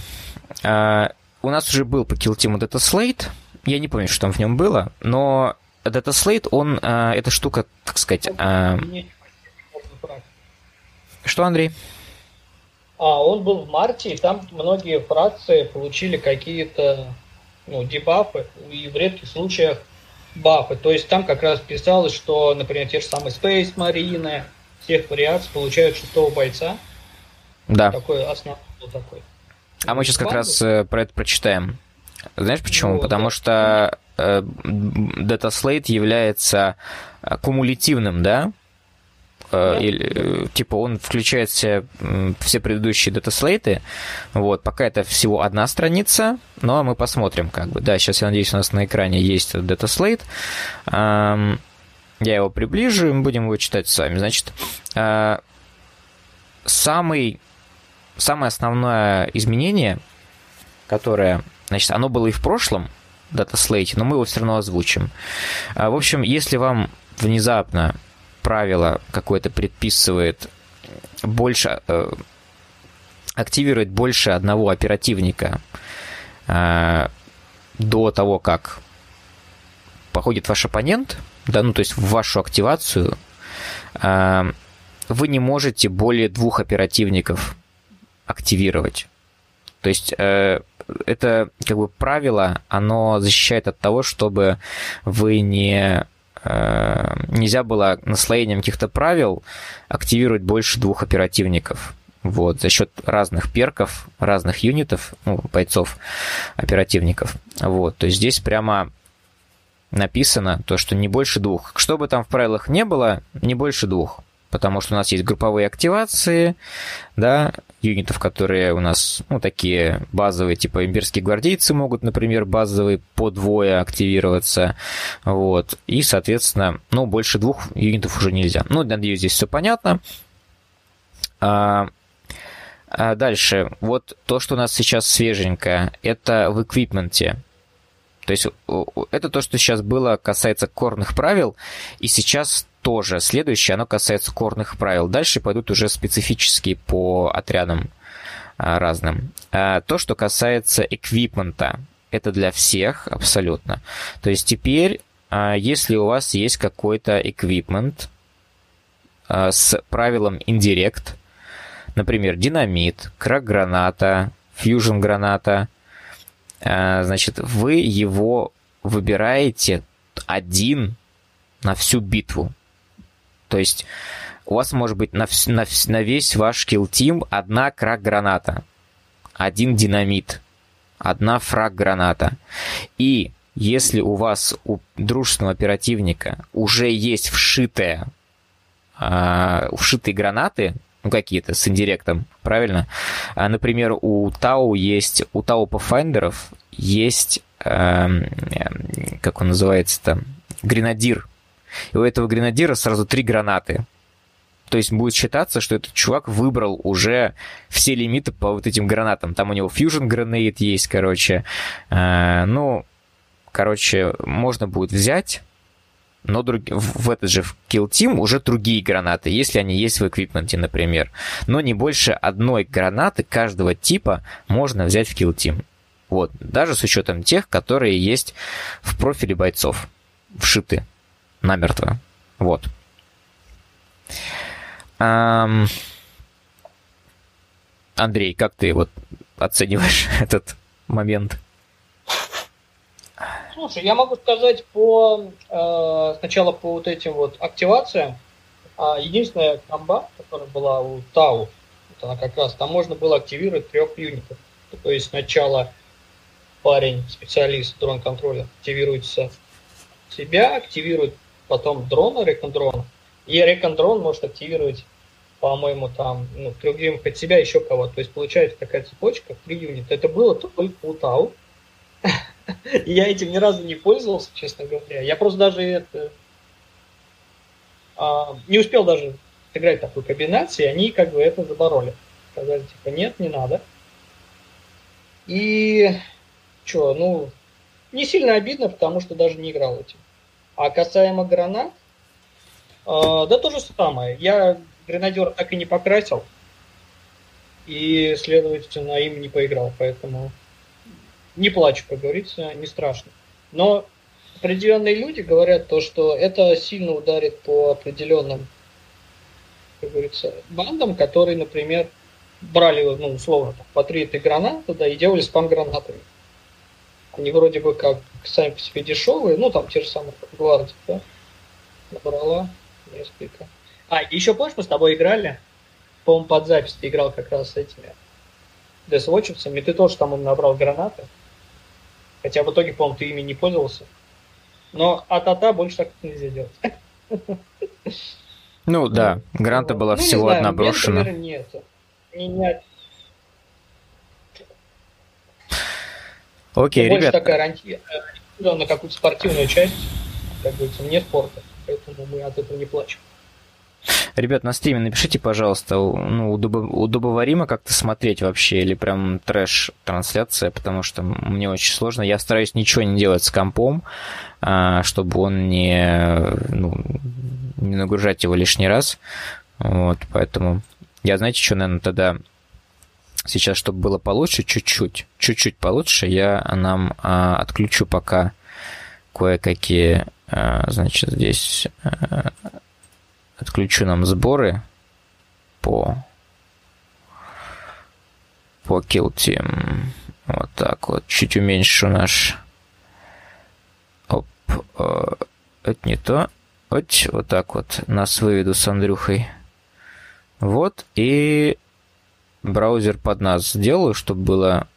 а, у нас уже был по Kill Team Data Slate. Я не помню, что там в нем было, но Data Slate, он, а, эта штука, так сказать... Что, Андрей? А, он был в марте, и там многие фракции получили какие-то ну, дебафы, и в редких случаях бафы. То есть там как раз писалось, что, например, те же самые Space Marine, всех вариаций получают шестого бойца. Да. Такой основной такой. А мы сейчас как раз э, про это прочитаем. Знаешь почему? Ну, Потому да. что э, Data Slate является э, кумулятивным, да? Э, или, типа он включает все, все предыдущие датаслейты. Вот, пока это всего одна страница, но мы посмотрим, как бы. Да, сейчас, я надеюсь, у нас на экране есть датаслейт. Я его приближу, и мы будем его читать сами. Значит, самый, самое основное изменение, которое, значит, оно было и в прошлом, датаслейте, но мы его все равно озвучим. В общем, если вам внезапно правило какое-то предписывает больше э, активировать больше одного оперативника э, до того, как походит ваш оппонент, да, ну то есть в вашу активацию, э, вы не можете более двух оперативников активировать. То есть э, это как бы правило, оно защищает от того, чтобы вы не Э, нельзя было наслоением каких-то правил активировать больше двух оперативников. Вот, за счет разных перков, разных юнитов, ну, бойцов, оперативников. Вот, то есть здесь прямо написано то, что не больше двух. Что бы там в правилах не было, не больше двух потому что у нас есть групповые активации, да, юнитов, которые у нас, ну, такие базовые, типа имперские гвардейцы могут, например, базовые по двое активироваться, вот, и, соответственно, ну, больше двух юнитов уже нельзя. Ну, надеюсь, здесь все понятно. А, а дальше, вот то, что у нас сейчас свеженькое, это в эквипменте. То есть это то, что сейчас было, касается корных правил, и сейчас тоже следующее, оно касается корных правил. Дальше пойдут уже специфические по отрядам а, разным. А, то, что касается эквипмента, это для всех абсолютно. То есть теперь, а, если у вас есть какой-то эквипмент с правилом Indirect, например, динамит, крак-граната, фьюжн-граната, значит, вы его выбираете один на всю битву. То есть у вас может быть на, на, на весь ваш килл-тим одна крак-граната, один динамит, одна фраг-граната. И если у вас у дружественного оперативника уже есть вшитые, э, вшитые гранаты, ну, какие-то с индиректом, правильно? А, например, у Тау есть, у Тау Pathfinder есть, э, как он называется-то, гренадир и у этого гренадира сразу три гранаты. То есть будет считаться, что этот чувак выбрал уже все лимиты по вот этим гранатам. Там у него Fusion Grenade есть, короче. Э, ну, короче, можно будет взять, но друг... в этот же Kill Team уже другие гранаты, если они есть в эквипменте, например. Но не больше одной гранаты каждого типа можно взять в Kill Team. Вот, даже с учетом тех, которые есть в профиле бойцов, вшиты намертво. Вот. Эм... Андрей, как ты вот оцениваешь этот момент? Слушай, я могу сказать по э, сначала по вот этим вот активациям. А, единственная комба, которая была у Тау, вот она как раз, там можно было активировать трех юнитов. То есть сначала парень, специалист дрон контроля, активируется себя, активирует потом дрона, рекондрон, и рекондрон может активировать, по-моему, там, ну, другим хоть себя, еще кого-то. То есть получается такая цепочка, три юнита. Это было только у Тау. Я этим ни разу не пользовался, честно говоря. Я просто даже это... А, не успел даже играть такой комбинации, они как бы это забороли. Сказали, типа, нет, не надо. И что, ну, не сильно обидно, потому что даже не играл этим. А касаемо гранат, э, да то же самое. Я гренадер так и не покрасил. И, следовательно, им не поиграл. Поэтому не плачу, как говорится, не страшно. Но определенные люди говорят то, что это сильно ударит по определенным, как говорится, бандам, которые, например, брали, ну, условно, по три этой гранаты, да, и делали спам гранатами. Они вроде бы как сами по себе дешевые, ну, там те же самые, как гвардия, да, набрала несколько. А, еще помнишь, мы с тобой играли, по-моему, под запись ты играл как раз с этими десвотчерцами, ты тоже там набрал гранаты. Хотя в итоге, по-моему, ты ими не пользовался. Но от ата больше так нельзя делать. Ну да, гранта была ну, всего одна брошена. Нет, не, не... Окей, ребят. такая ориентирована на какую-то спортивную часть, как говорится, не спорта, поэтому мы от этого не плачем. Ребят, на стриме напишите, пожалуйста, ну, удобоваримо как-то смотреть вообще, или прям трэш-трансляция, потому что мне очень сложно. Я стараюсь ничего не делать с компом, а, чтобы он не, ну, не нагружать его лишний раз. Вот, поэтому я, знаете, что, наверное, тогда сейчас, чтобы было получше, чуть-чуть, чуть-чуть получше, я нам а, отключу пока кое-какие, а, значит, здесь а, отключу нам сборы по по Kill Team. Вот так вот. Чуть уменьшу наш... Оп. Э, это не то. Вот, вот так вот. Нас выведу с Андрюхой. Вот. И браузер под нас сделаю, чтобы было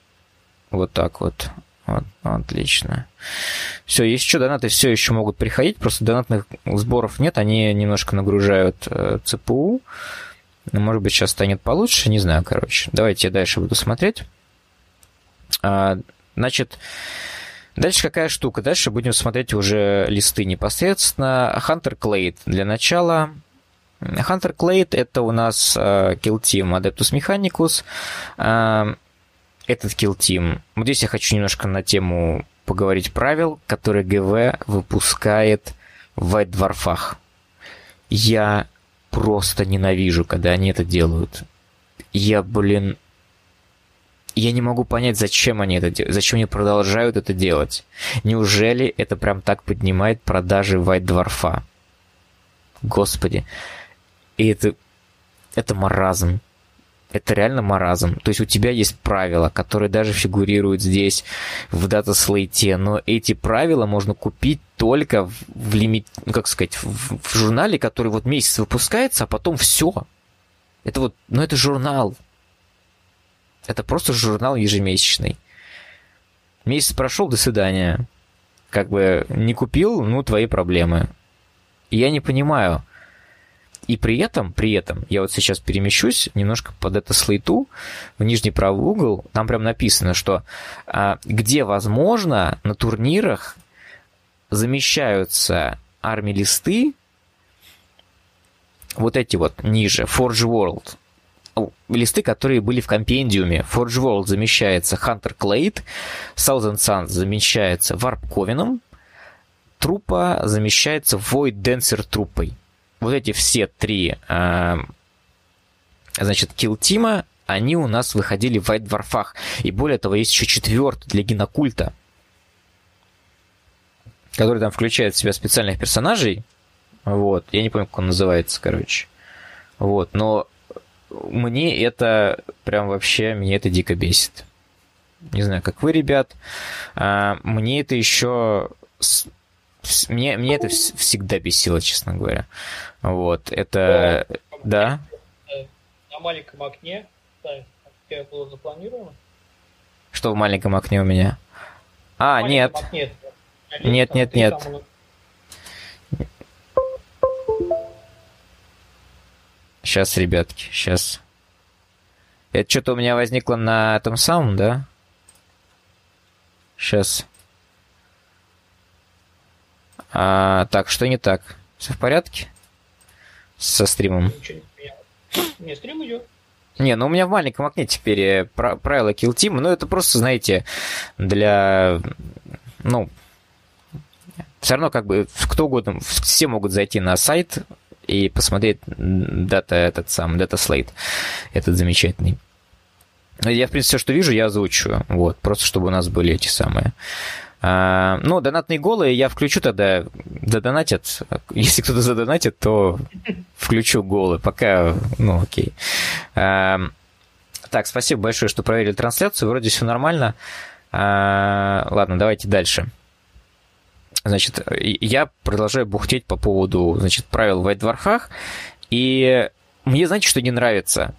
вот так вот. Вот, отлично. Все, есть еще донаты все еще могут приходить, просто донатных сборов нет, они немножко нагружают э, ЦПУ. Может быть, сейчас станет получше, не знаю, короче. Давайте я дальше буду смотреть. А, значит, дальше какая штука? Дальше будем смотреть уже листы непосредственно. Hunter Clade для начала. Hunter Clade это у нас uh, Kill Team Adeptus Mechanicus. Uh, этот Kill Team. Вот здесь я хочу немножко на тему поговорить правил, которые ГВ выпускает в Dwarf'ах. Я просто ненавижу, когда они это делают. Я, блин, я не могу понять, зачем они это делают, зачем они продолжают это делать. Неужели это прям так поднимает продажи White Dwarf'а? Господи. И это, это маразм это реально маразм. То есть у тебя есть правила, которые даже фигурируют здесь в дата-слейте, но эти правила можно купить только в, в лимит, ну, как сказать, в, в журнале, который вот месяц выпускается, а потом все. Это вот, ну это журнал. Это просто журнал ежемесячный. Месяц прошел, до свидания. Как бы не купил, ну твои проблемы. И я не понимаю, и при этом, при этом, я вот сейчас перемещусь немножко под это слейту, в нижний правый угол, там прям написано, что а, где возможно на турнирах замещаются арми-листы, вот эти вот ниже, Forge World, листы, которые были в компендиуме. Forge World замещается Hunter Clade, Thousand Suns замещается Warp Coven'ом, трупа замещается Void Dancer трупой вот эти все три, э, значит, килл-тима, они у нас выходили в Dwarf'ах. И более того, есть еще четвертый для генокульта, который там включает в себя специальных персонажей. Вот, я не помню, как он называется, короче. Вот, но мне это прям вообще, меня это дико бесит. Не знаю, как вы, ребят. А, мне это еще мне, мне это всегда бесило, честно говоря. Вот, это... Да? На маленьком окне, я было запланировано. Что в маленьком окне у меня? А, нет. Окне, нет, нет, нет. Сейчас, ребятки, сейчас. Это что-то у меня возникло на этом самом, да? Сейчас. А, так, что не так? Все в порядке? со стримом? Ничего не стрим идет. Не, ну у меня в маленьком окне теперь э, правила Kill Team, но это просто, знаете, для, ну, все равно как бы кто угодно, все могут зайти на сайт и посмотреть дата этот сам, дата слейт, этот замечательный. Я, в принципе, все, что вижу, я озвучиваю, вот, просто чтобы у нас были эти самые ну, донатные голы я включу тогда, задонатят. Если кто-то задонатит, то включу голы. Пока, ну, окей. А, так, спасибо большое, что проверили трансляцию. Вроде все нормально. А, ладно, давайте дальше. Значит, я продолжаю бухтеть по поводу, значит, правил в Айдвархах. И мне, знаете, что не нравится?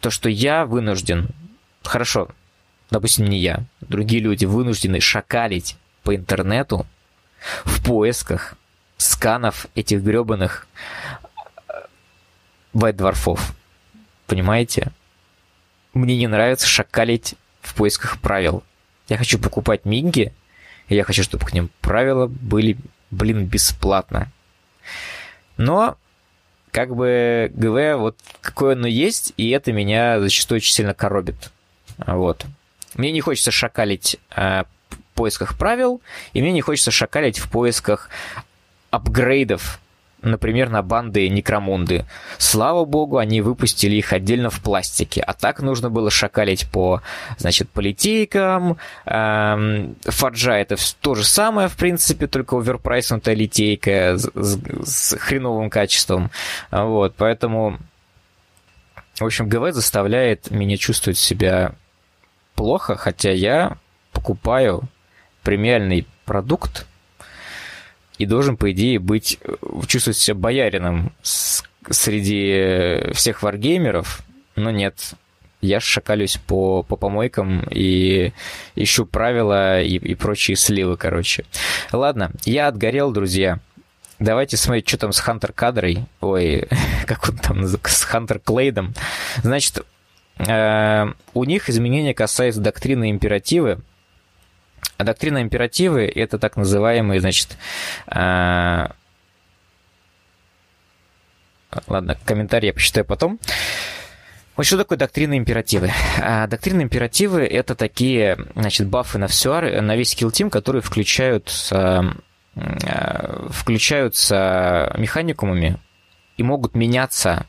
То, что я вынужден... Хорошо, допустим, не я, другие люди вынуждены шакалить по интернету в поисках сканов этих гребаных вайт-дворфов. Э, Понимаете? Мне не нравится шакалить в поисках правил. Я хочу покупать минги, и я хочу, чтобы к ним правила были, блин, бесплатно. Но, как бы, ГВ вот какое оно есть, и это меня зачастую очень сильно коробит. Вот. Мне не хочется шакалить э, в поисках правил, и мне не хочется шакалить в поисках апгрейдов, например, на банды Некромунды. Слава богу, они выпустили их отдельно в пластике, а так нужно было шакалить по, значит, политейкам. Эм, Фаджа это то же самое, в принципе, только оверпрайснутая литейка с, с, с хреновым качеством. Вот, поэтому... В общем, ГВ заставляет меня чувствовать себя плохо, хотя я покупаю премиальный продукт и должен, по идее, быть, чувствовать себя боярином среди всех варгеймеров, но нет. Я шакалюсь по, по помойкам и ищу правила и, и прочие сливы, короче. Ладно, я отгорел, друзья. Давайте смотреть, что там с Хантер кадрой. Ой, как он там, с Хантер Клейдом. Значит, Э, у них изменения касаются доктрины императивы. А доктрина императивы – это так называемые, значит, э, ладно, комментарий я почитаю потом. Вот что такое доктрина императивы? А, доктрина императивы – это такие, значит, бафы на, всю, на весь килл-тим, которые включают, э, включаются механикумами и могут меняться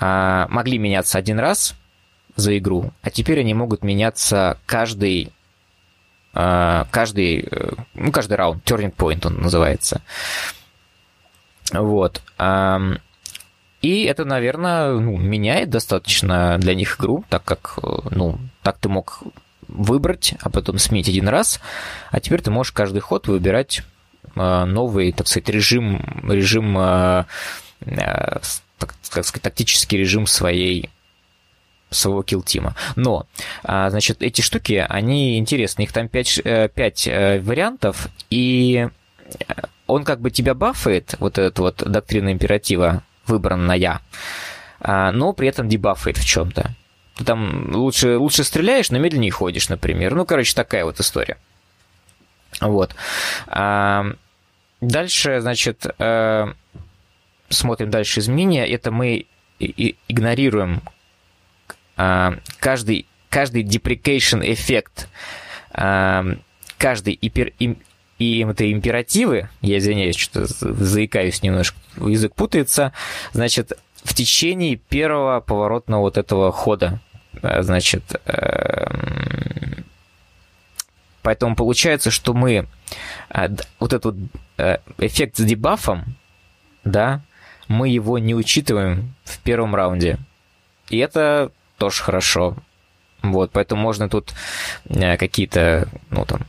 а, могли меняться один раз за игру, а теперь они могут меняться каждый а, каждый, э, ну, каждый раунд, turning point он называется. Вот. И это, наверное, ну, меняет достаточно для них игру, так как, э, ну, так ты мог выбрать, а потом сменить один раз, а теперь ты можешь каждый ход выбирать а, новый, так сказать, режим, режим так, так сказать, тактический режим своей своего килтима. Но, а, значит, эти штуки, они интересны. Их там 5, 5 э, э, вариантов, и он как бы тебя бафает, вот этот вот доктрина императива, выбранная, а, но при этом дебафает в чем-то. Ты там лучше, лучше стреляешь, но медленнее ходишь, например. Ну, короче, такая вот история. Вот. А, дальше, значит, э, смотрим дальше изменения, это мы игнорируем а, каждый, каждый deprecation эффект, а, каждый ипер, и это императивы, я извиняюсь, что заикаюсь немножко, язык путается, значит, в течение первого поворотного вот этого хода, а, значит, эм, поэтому получается, что мы вот этот э, эффект с дебафом, да, мы его не учитываем в первом раунде. И это тоже хорошо. Вот, поэтому можно тут э, какие-то, ну там,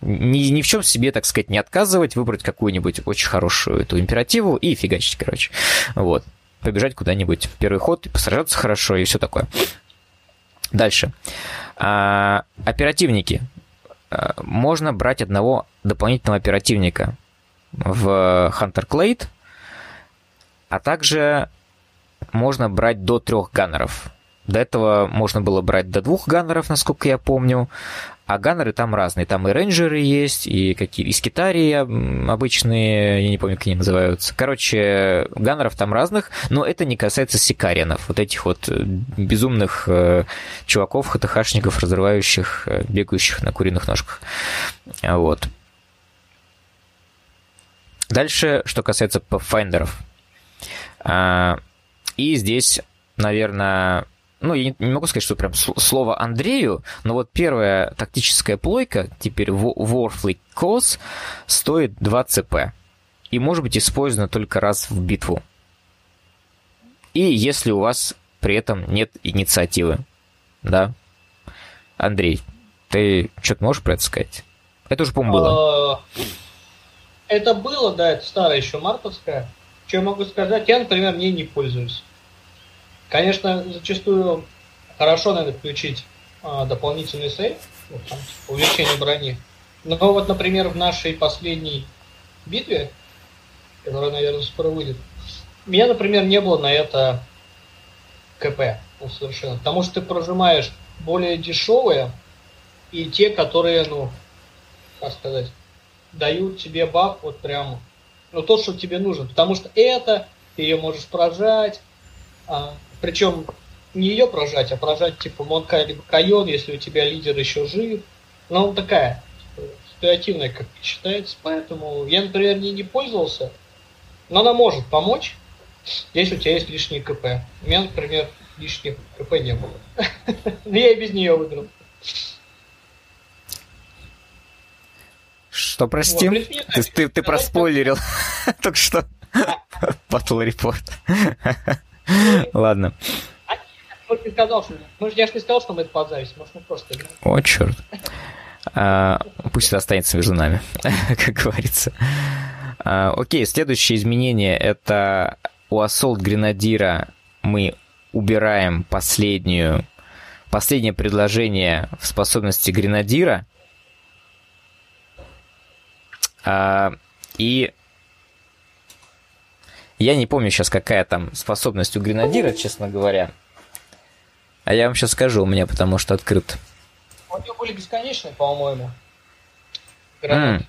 ни, ни в чем себе, так сказать, не отказывать, выбрать какую-нибудь очень хорошую эту императиву и фигачить, короче. Вот. Побежать куда-нибудь первый ход, и посражаться хорошо и все такое. Дальше. А, оперативники. А, можно брать одного дополнительного оперативника в Hunter Clade, а также можно брать до трех ганнеров. До этого можно было брать до двух ганнеров, насколько я помню. А ганнеры там разные. Там и рейнджеры есть, и какие из Китарии обычные, я не помню, как они называются. Короче, ганнеров там разных, но это не касается сикарианов, вот этих вот э, безумных э, чуваков, хатахашников, разрывающих, э, бегающих на куриных ножках. Вот. Дальше, что касается Pathfinder'ов. А, и здесь, наверное, ну, я не могу сказать, что прям слово Андрею, но вот первая тактическая плойка, теперь Warfleet Cos, стоит 2 ЦП. И может быть использована только раз в битву. И если у вас при этом нет инициативы. Да? Андрей, ты что-то можешь про это сказать? Это уже, по-моему, было. А, это было, да, это старая еще марковская. Что я могу сказать? Я, например, ней не пользуюсь. Конечно, зачастую хорошо надо включить а, дополнительный сейф, вот, там, типа, увеличение брони. Но вот, например, в нашей последней битве, которая, наверное, скоро выйдет, меня, например, не было на это КП ну, совершенно. Потому что ты прожимаешь более дешевые и те, которые, ну, как сказать, дают тебе баф вот прямо, ну, то, что тебе нужно. Потому что это ты ее можешь прожать, а, причем не ее прожать, а прожать типа Монка либо Кайон, если у тебя лидер еще жив. Но он такая, типа, ситуативная, как считается, поэтому я, например, не, не пользовался, но она может помочь, если у тебя есть лишний КП. У меня, например, лишних КП не было. Но я и без нее выиграл. Что, прости? Вот, ты, ты, ты проспойлерил только что. Батл репорт. Ладно. Может, не сказал, что... Может, я же не сказал, что мы это под запись. Может, мы просто. О, черт. А, пусть это останется между нами, как говорится. А, окей, следующее изменение это у Assault Гренадира мы убираем последнюю, последнее предложение в способности Гренадира. А, и я не помню сейчас, какая там способность у гренадира, честно говоря. А я вам сейчас скажу, у меня потому что открыт. У него были бесконечные, по-моему. Mm.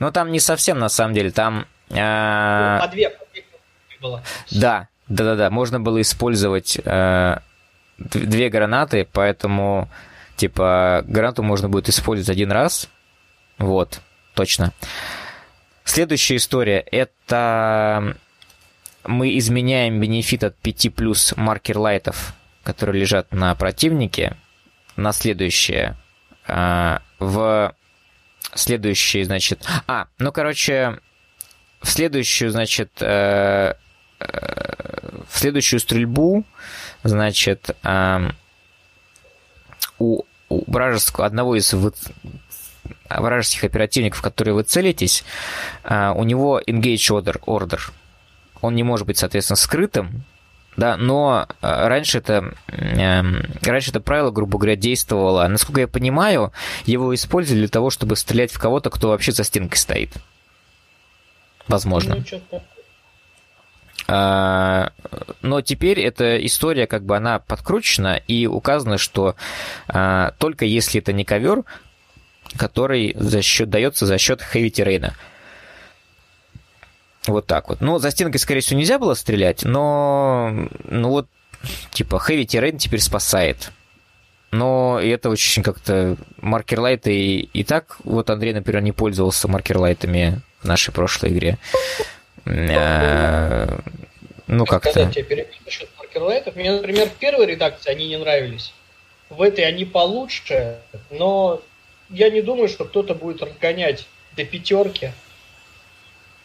Ну, там не совсем, на самом деле. Там... А... По две, по две было. Да, да-да-да. Можно было использовать э, две гранаты, поэтому, типа, гранату можно будет использовать один раз. Вот, точно. Следующая история – это мы изменяем бенефит от 5 плюс маркер лайтов, которые лежат на противнике, на следующее. А, в следующий, значит... А, ну, короче, в следующую, значит, э, э, в следующую стрельбу, значит, у, у вражеского, одного из вражеских оперативников, которые вы целитесь, а, у него engage order, order он не может быть, соответственно, скрытым, да, но э, раньше это, э, раньше это правило, грубо говоря, действовало. Насколько я понимаю, его использовали для того, чтобы стрелять в кого-то, кто вообще за стенкой стоит. Возможно. Ну, а, но теперь эта история, как бы она подкручена, и указано, что а, только если это не ковер, который за счет, дается за счет heavy террейна. Вот так вот. Ну, за стенкой, скорее всего, нельзя было стрелять, но, ну вот, типа, Heavy Terrain теперь спасает. Но это очень как-то маркерлайты и, и так, вот Андрей, например, не пользовался маркерлайтами в нашей прошлой игре. А, ну, как-то... Сказать тебе насчет маркерлайтов. Мне, например, в первой редакции они не нравились. В этой они получше, но я не думаю, что кто-то будет разгонять до пятерки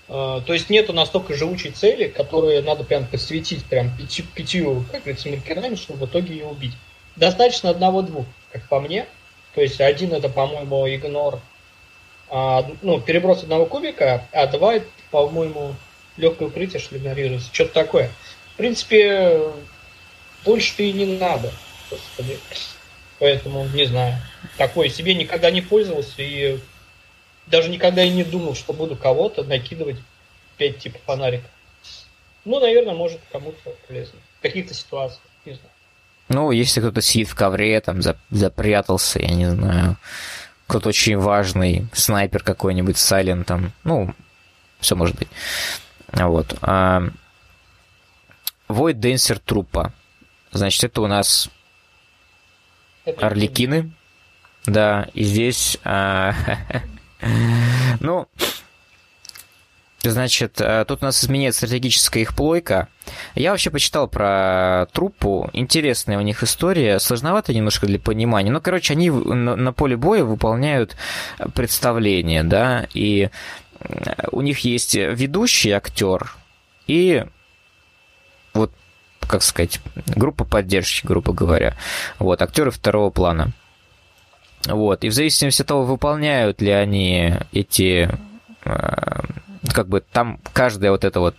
а, то есть нету настолько живучей цели, которые надо прям подсветить прям пятью, пятью как говорится, маркерами, чтобы в итоге ее убить. Достаточно одного-двух, как по мне. То есть один это, по-моему, игнор, а, ну, переброс одного кубика, а два это, по-моему, легкое укрытие, что игнорируется. Что-то такое. В принципе, больше и не надо. Господи. Поэтому, не знаю. Такой себе никогда не пользовался и даже никогда и не думал, что буду кого-то накидывать 5 типа фонариков. Ну, наверное, может кому-то полезно. В каких-то ситуациях, не знаю. Ну, если кто-то сидит в ковре, там запрятался, я не знаю, кто-то очень важный, снайпер какой-нибудь с сайлентом, ну, все может быть. Вот. А... Void Dancer трупа. Значит, это у нас Орликины. Да, и здесь... А... ну, Значит, э, тут у нас изменяется стратегическая их плойка. Я вообще почитал про труппу. Интересная у них история. Сложновато немножко для понимания. Ну, короче, они на поле боя выполняют представление, да, и у них есть ведущий актер и как сказать, группа поддержки, грубо говоря. Вот, актеры второго плана. Вот, и в зависимости от того, выполняют ли они эти э, как бы там каждая вот эта вот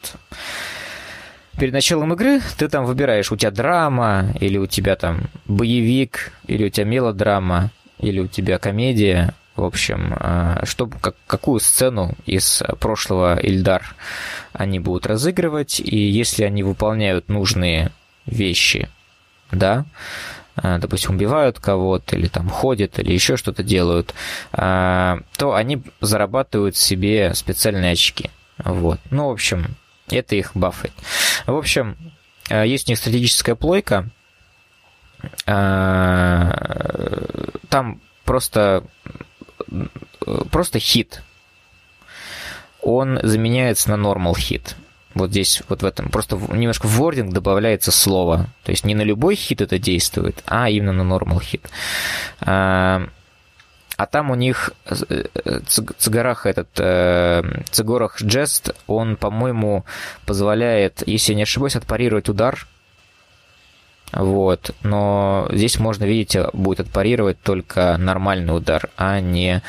перед началом игры ты там выбираешь, у тебя драма, или у тебя там боевик, или у тебя мелодрама, или у тебя комедия. В общем, а, что, как, какую сцену из прошлого Ильдар они будут разыгрывать, и если они выполняют нужные вещи, да, а, допустим, убивают кого-то, или там ходят, или еще что-то делают, а, то они зарабатывают себе специальные очки. Вот. Ну, в общем, это их баффет. В общем, есть у них стратегическая плойка. Там просто, просто хит. Он заменяется на нормал хит вот здесь, вот в этом, просто немножко в вординг добавляется слово. То есть не на любой хит это действует, а именно на нормал хит. А, а там у них э, Цигорах этот, э, Цигорах Джест, он, по-моему, позволяет, если я не ошибаюсь, отпарировать удар. Вот. Но здесь можно, видите, будет отпарировать только нормальный удар, а не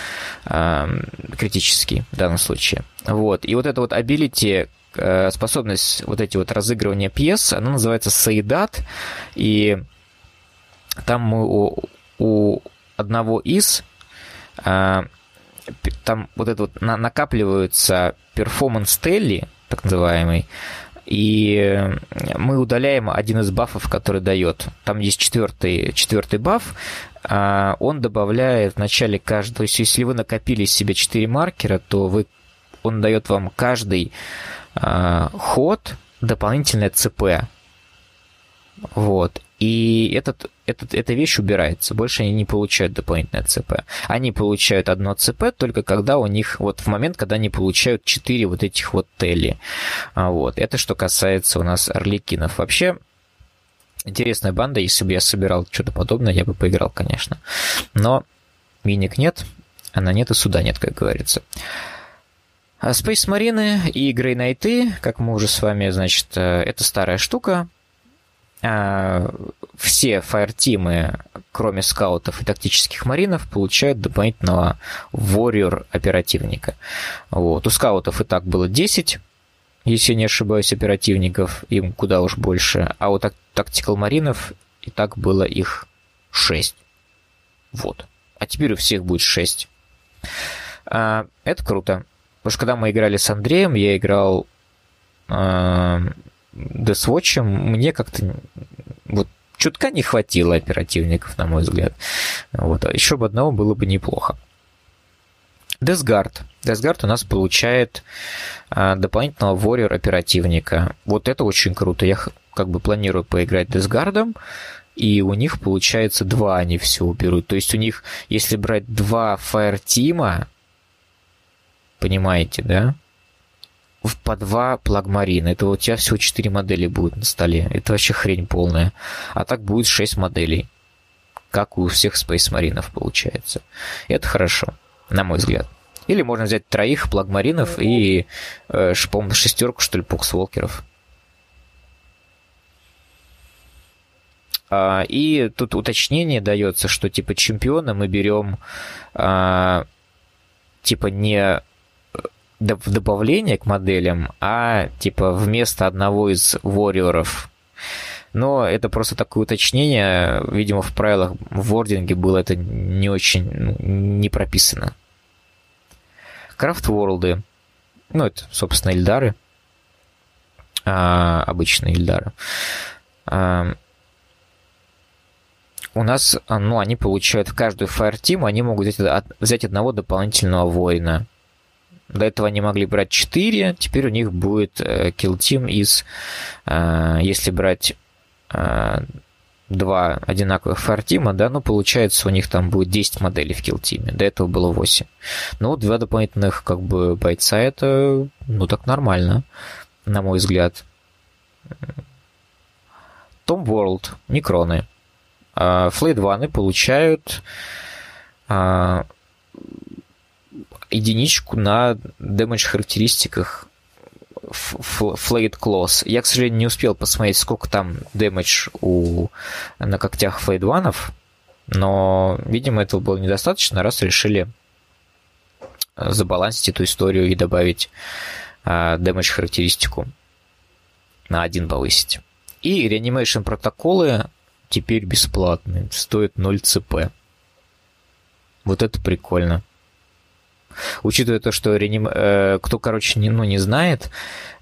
э, критический в данном случае. Вот. И вот это вот ability, Э, способность вот эти вот разыгрывания пьес, она называется Саидат, и там мы у, у одного из э, там вот это вот на, накапливаются перформанс телли, так называемый, и мы удаляем один из бафов, который дает. Там есть четвертый, четвертый баф, а он добавляет в начале каждого, то есть если вы накопили себе 4 маркера, то вы, он дает вам каждый Э, ход, дополнительное ЦП. Вот. И этот, этот, эта вещь убирается. Больше они не получают дополнительное ЦП. Они получают одно ЦП только когда у них, вот в момент, когда они получают 4 вот этих вот тели. А, вот. Это что касается у нас орликинов. Вообще, интересная банда. Если бы я собирал что-то подобное, я бы поиграл, конечно. Но миник нет, она нет и суда нет, как говорится. А Space Marine и Grey Knight, как мы уже с вами, значит, э, это старая штука. А, все фаертимы, кроме скаутов и тактических маринов, получают дополнительного warrior оперативника. Вот. У скаутов и так было 10, если не ошибаюсь, оперативников, им куда уж больше. А у тактикал маринов и так было их 6. Вот. А теперь у всех будет 6. А, это круто. Потому что когда мы играли с Андреем, я играл э, Deathwatch, мне как-то вот чутка не хватило оперативников, на мой взгляд. Вот. А еще бы одного было бы неплохо. Deathguard. Deathguard у нас получает э, дополнительного warrior оперативника. Вот это очень круто. Я как бы планирую поиграть Deathguard, и у них получается два они все уберут. То есть у них, если брать два фаер-тима, понимаете, да? По два плагмарина. Это у тебя всего 4 модели будет на столе. Это вообще хрень полная. А так будет 6 моделей. Как у всех Space Маринов получается. Это хорошо, на мой взгляд. Или можно взять троих плагмаринов и, э, по шестерку, что ли, поксволкеров. А, и тут уточнение дается, что типа чемпиона мы берем а, типа не в добавление к моделям, а типа вместо одного из ворьеров. Но это просто такое уточнение, видимо, в правилах в вординге было это не очень ну, не прописано. Крафт-ворлды. Ну, это, собственно, Ильдары. А, обычные Ильдары. А, у нас, ну, они получают в каждую Fire Team, они могут взять, взять одного дополнительного воина. До этого они могли брать 4, теперь у них будет э, Kill Team из, э, если брать э, два одинаковых фартима, да, ну, получается, у них там будет 10 моделей в килтиме. До этого было 8. Ну, два дополнительных, как бы, бойца, это, ну, так нормально, на мой взгляд. Том World, Некроны. Флейд Ваны получают а, единичку на дэмэдж характеристиках Flayed Claws. Я, к сожалению, не успел посмотреть, сколько там дэмэдж у, на когтях Флейдванов, но, видимо, этого было недостаточно, раз решили забалансить эту историю и добавить дэмэдж характеристику на один повысить. И реанимейшн протоколы теперь бесплатные, стоят 0 ЦП. Вот это прикольно. Учитывая то, что реаним... э, кто, короче, не, ну, не знает,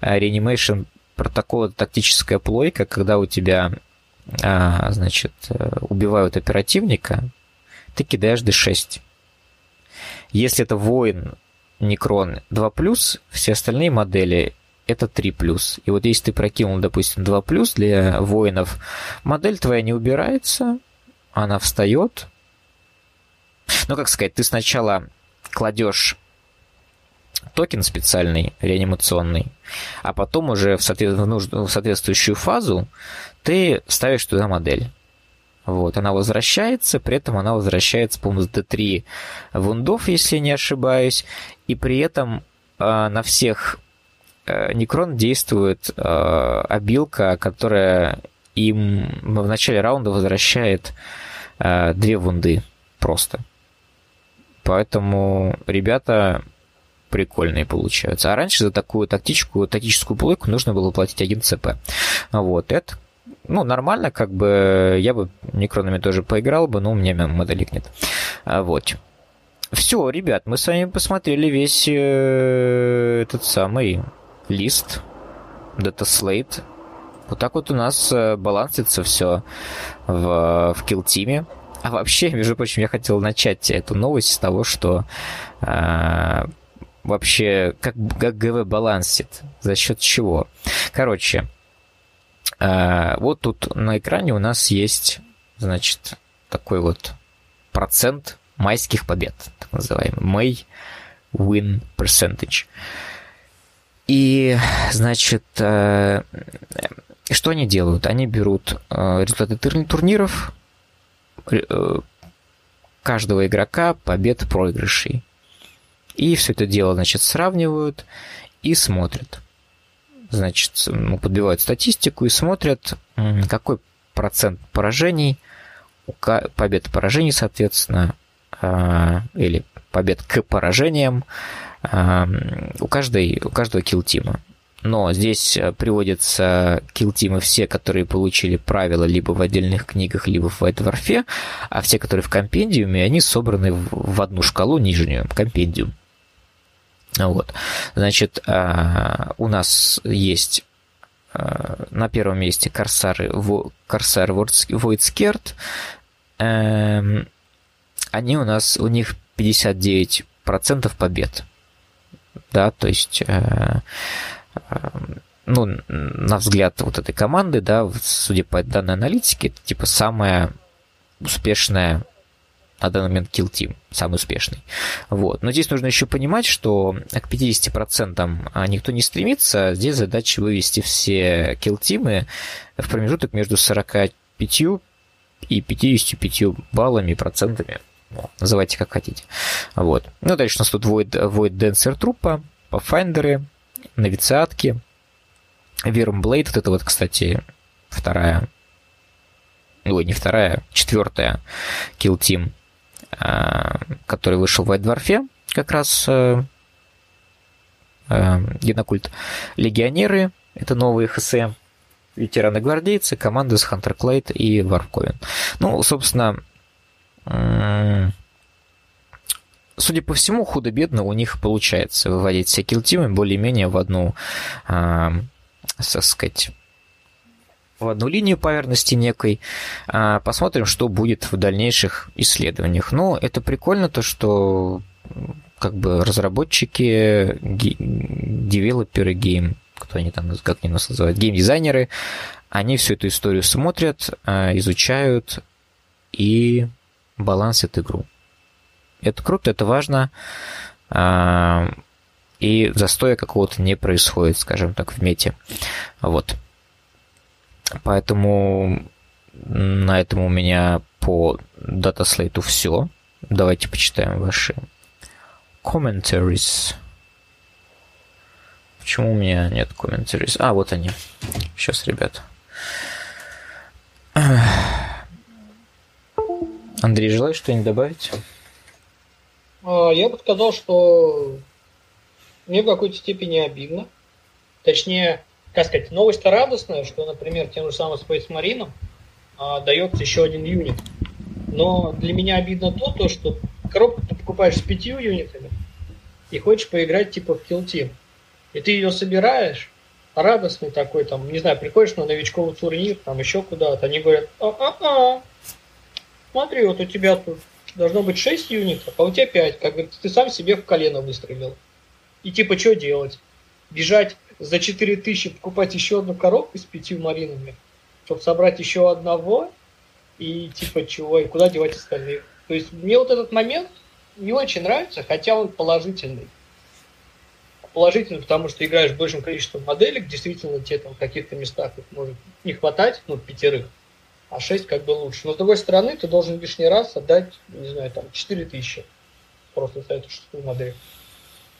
э, реанимейшн протокол это тактическая плойка, когда у тебя, а, значит, э, убивают оперативника, ты кидаешь D6. Если это воин Некрон 2+, все остальные модели это 3+. И вот если ты прокинул, допустим, 2+, для воинов, модель твоя не убирается, она встает. Ну, как сказать, ты сначала кладешь токен специальный, реанимационный, а потом уже в, соответ... в, нуж... в соответствующую фазу ты ставишь туда модель. Вот, она возвращается, при этом она возвращается, по-моему, с D3 вундов, если не ошибаюсь, и при этом э, на всех э, Некрон действует э, обилка, которая им в начале раунда возвращает э, две вунды просто. Поэтому ребята прикольные получаются. А раньше за такую тактическую, тактическую плойку нужно было платить 1 ЦП. Вот, это ну, нормально, как бы я бы некронами тоже поиграл бы, но у меня моделек нет. А, вот. Все, ребят, мы с вами посмотрели весь э, этот самый лист Slate. Вот так вот у нас э, балансится все в, в Team. А вообще, между прочим, я хотел начать эту новость с того, что э, вообще как, как ГВ балансит, за счет чего. Короче, э, вот тут на экране у нас есть, значит, такой вот процент майских побед, так называемый May Win Percentage. И, значит, э, что они делают? Они берут результаты турниров, каждого игрока побед проигрышей. И все это дело, значит, сравнивают и смотрят. Значит, подбивают статистику и смотрят, какой процент поражений, побед поражений, соответственно, а, или побед к поражениям а, у, каждой, у каждого килл-тима но здесь э, приводятся килтимы все, которые получили правила либо в отдельных книгах, либо в Dwarf, а все, которые в компендиуме, они собраны в одну шкалу нижнюю, компендиум. Вот. Значит, э, у нас есть э, на первом месте Корсары, Корсар Scared. Эм, они у нас, у них 59% побед. Да, то есть ну, на взгляд вот этой команды, да, судя по данной аналитике, это типа самая успешная на данный момент kill team, самый успешный. Вот. Но здесь нужно еще понимать, что к 50% а, никто не стремится. Здесь задача вывести все kill тимы в промежуток между 45 и 55 баллами, процентами. называйте как хотите. Вот. Ну, дальше у нас тут Void, Void Dancer трупа, Pathfinder, Новициатки, Вермблейд, вот это вот, кстати, вторая, ой, не вторая, четвертая Kill Team, а, который вышел в Dwarf, как раз э, э, Генокульт. Легионеры, это новые ХС, ветераны-гвардейцы, команды с Хантер Клейд и Варковин. Ну, собственно, судя по всему, худо-бедно у них получается выводить все килтимы более-менее в одну, э, так сказать, в одну линию поверхности некой. А, посмотрим, что будет в дальнейших исследованиях. Ну, это прикольно, то, что как бы разработчики, девелоперы game, кто они там, как они нас называют, геймдизайнеры, они всю эту историю смотрят, а, изучают и балансят игру. Это круто, это важно. А, и застоя какого-то не происходит, скажем так, в мете. Вот. Поэтому на этом у меня по dataslate у все. Давайте почитаем ваши commentaries. Почему у меня нет commentaries? А, вот они. Сейчас, ребят. Андрей, желаешь что-нибудь добавить? А, я бы сказал, что мне в какой-то степени обидно. Точнее, как сказать, новость-то радостная, что, например, тем же самым Space Marine а, дается еще один юнит. Но для меня обидно то, то что коробку ты покупаешь с пятью юнитами и хочешь поиграть типа в Kill Team. И ты ее собираешь, радостный такой, там, не знаю, приходишь на новичковый турнир, там еще куда-то, они говорят, а-а-а, смотри, вот у тебя тут должно быть 6 юнитов, а у тебя 5, как говорится, ты сам себе в колено выстрелил. И типа, что делать? Бежать за 4000 покупать еще одну коробку с пятью маринами, чтобы собрать еще одного, и типа чего, и куда девать остальных. То есть мне вот этот момент не очень нравится, хотя он положительный. Положительный, потому что играешь большим количеством моделек, действительно тебе там в каких-то местах их может не хватать, ну, пятерых, а шесть как бы лучше. Но с другой стороны, ты должен лишний раз отдать, не знаю, там, 4000 просто за эту шестую модель.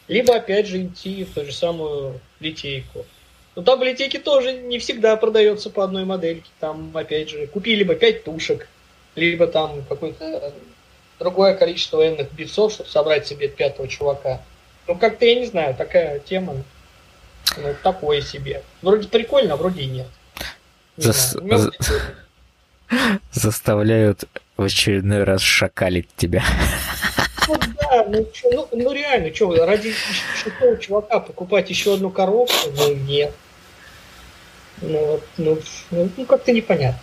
Либо, опять же, идти в ту же самую литейку. Но там в литейке тоже не всегда продается по одной модельке. Там, опять же, купили либо 5 тушек, либо там какое-то другое количество военных битцов, чтобы собрать себе пятого чувака. Ну, как-то, я не знаю, такая тема, ну, такое себе. Вроде прикольно, а вроде и нет. Не Зас... знаю, Заставляют в очередной раз шакалить тебя. Ну да, ну, чё, ну, ну реально, что, ради шестого чувака покупать еще одну коробку? Ну нет. Ну, ну, ну, ну как-то непонятно.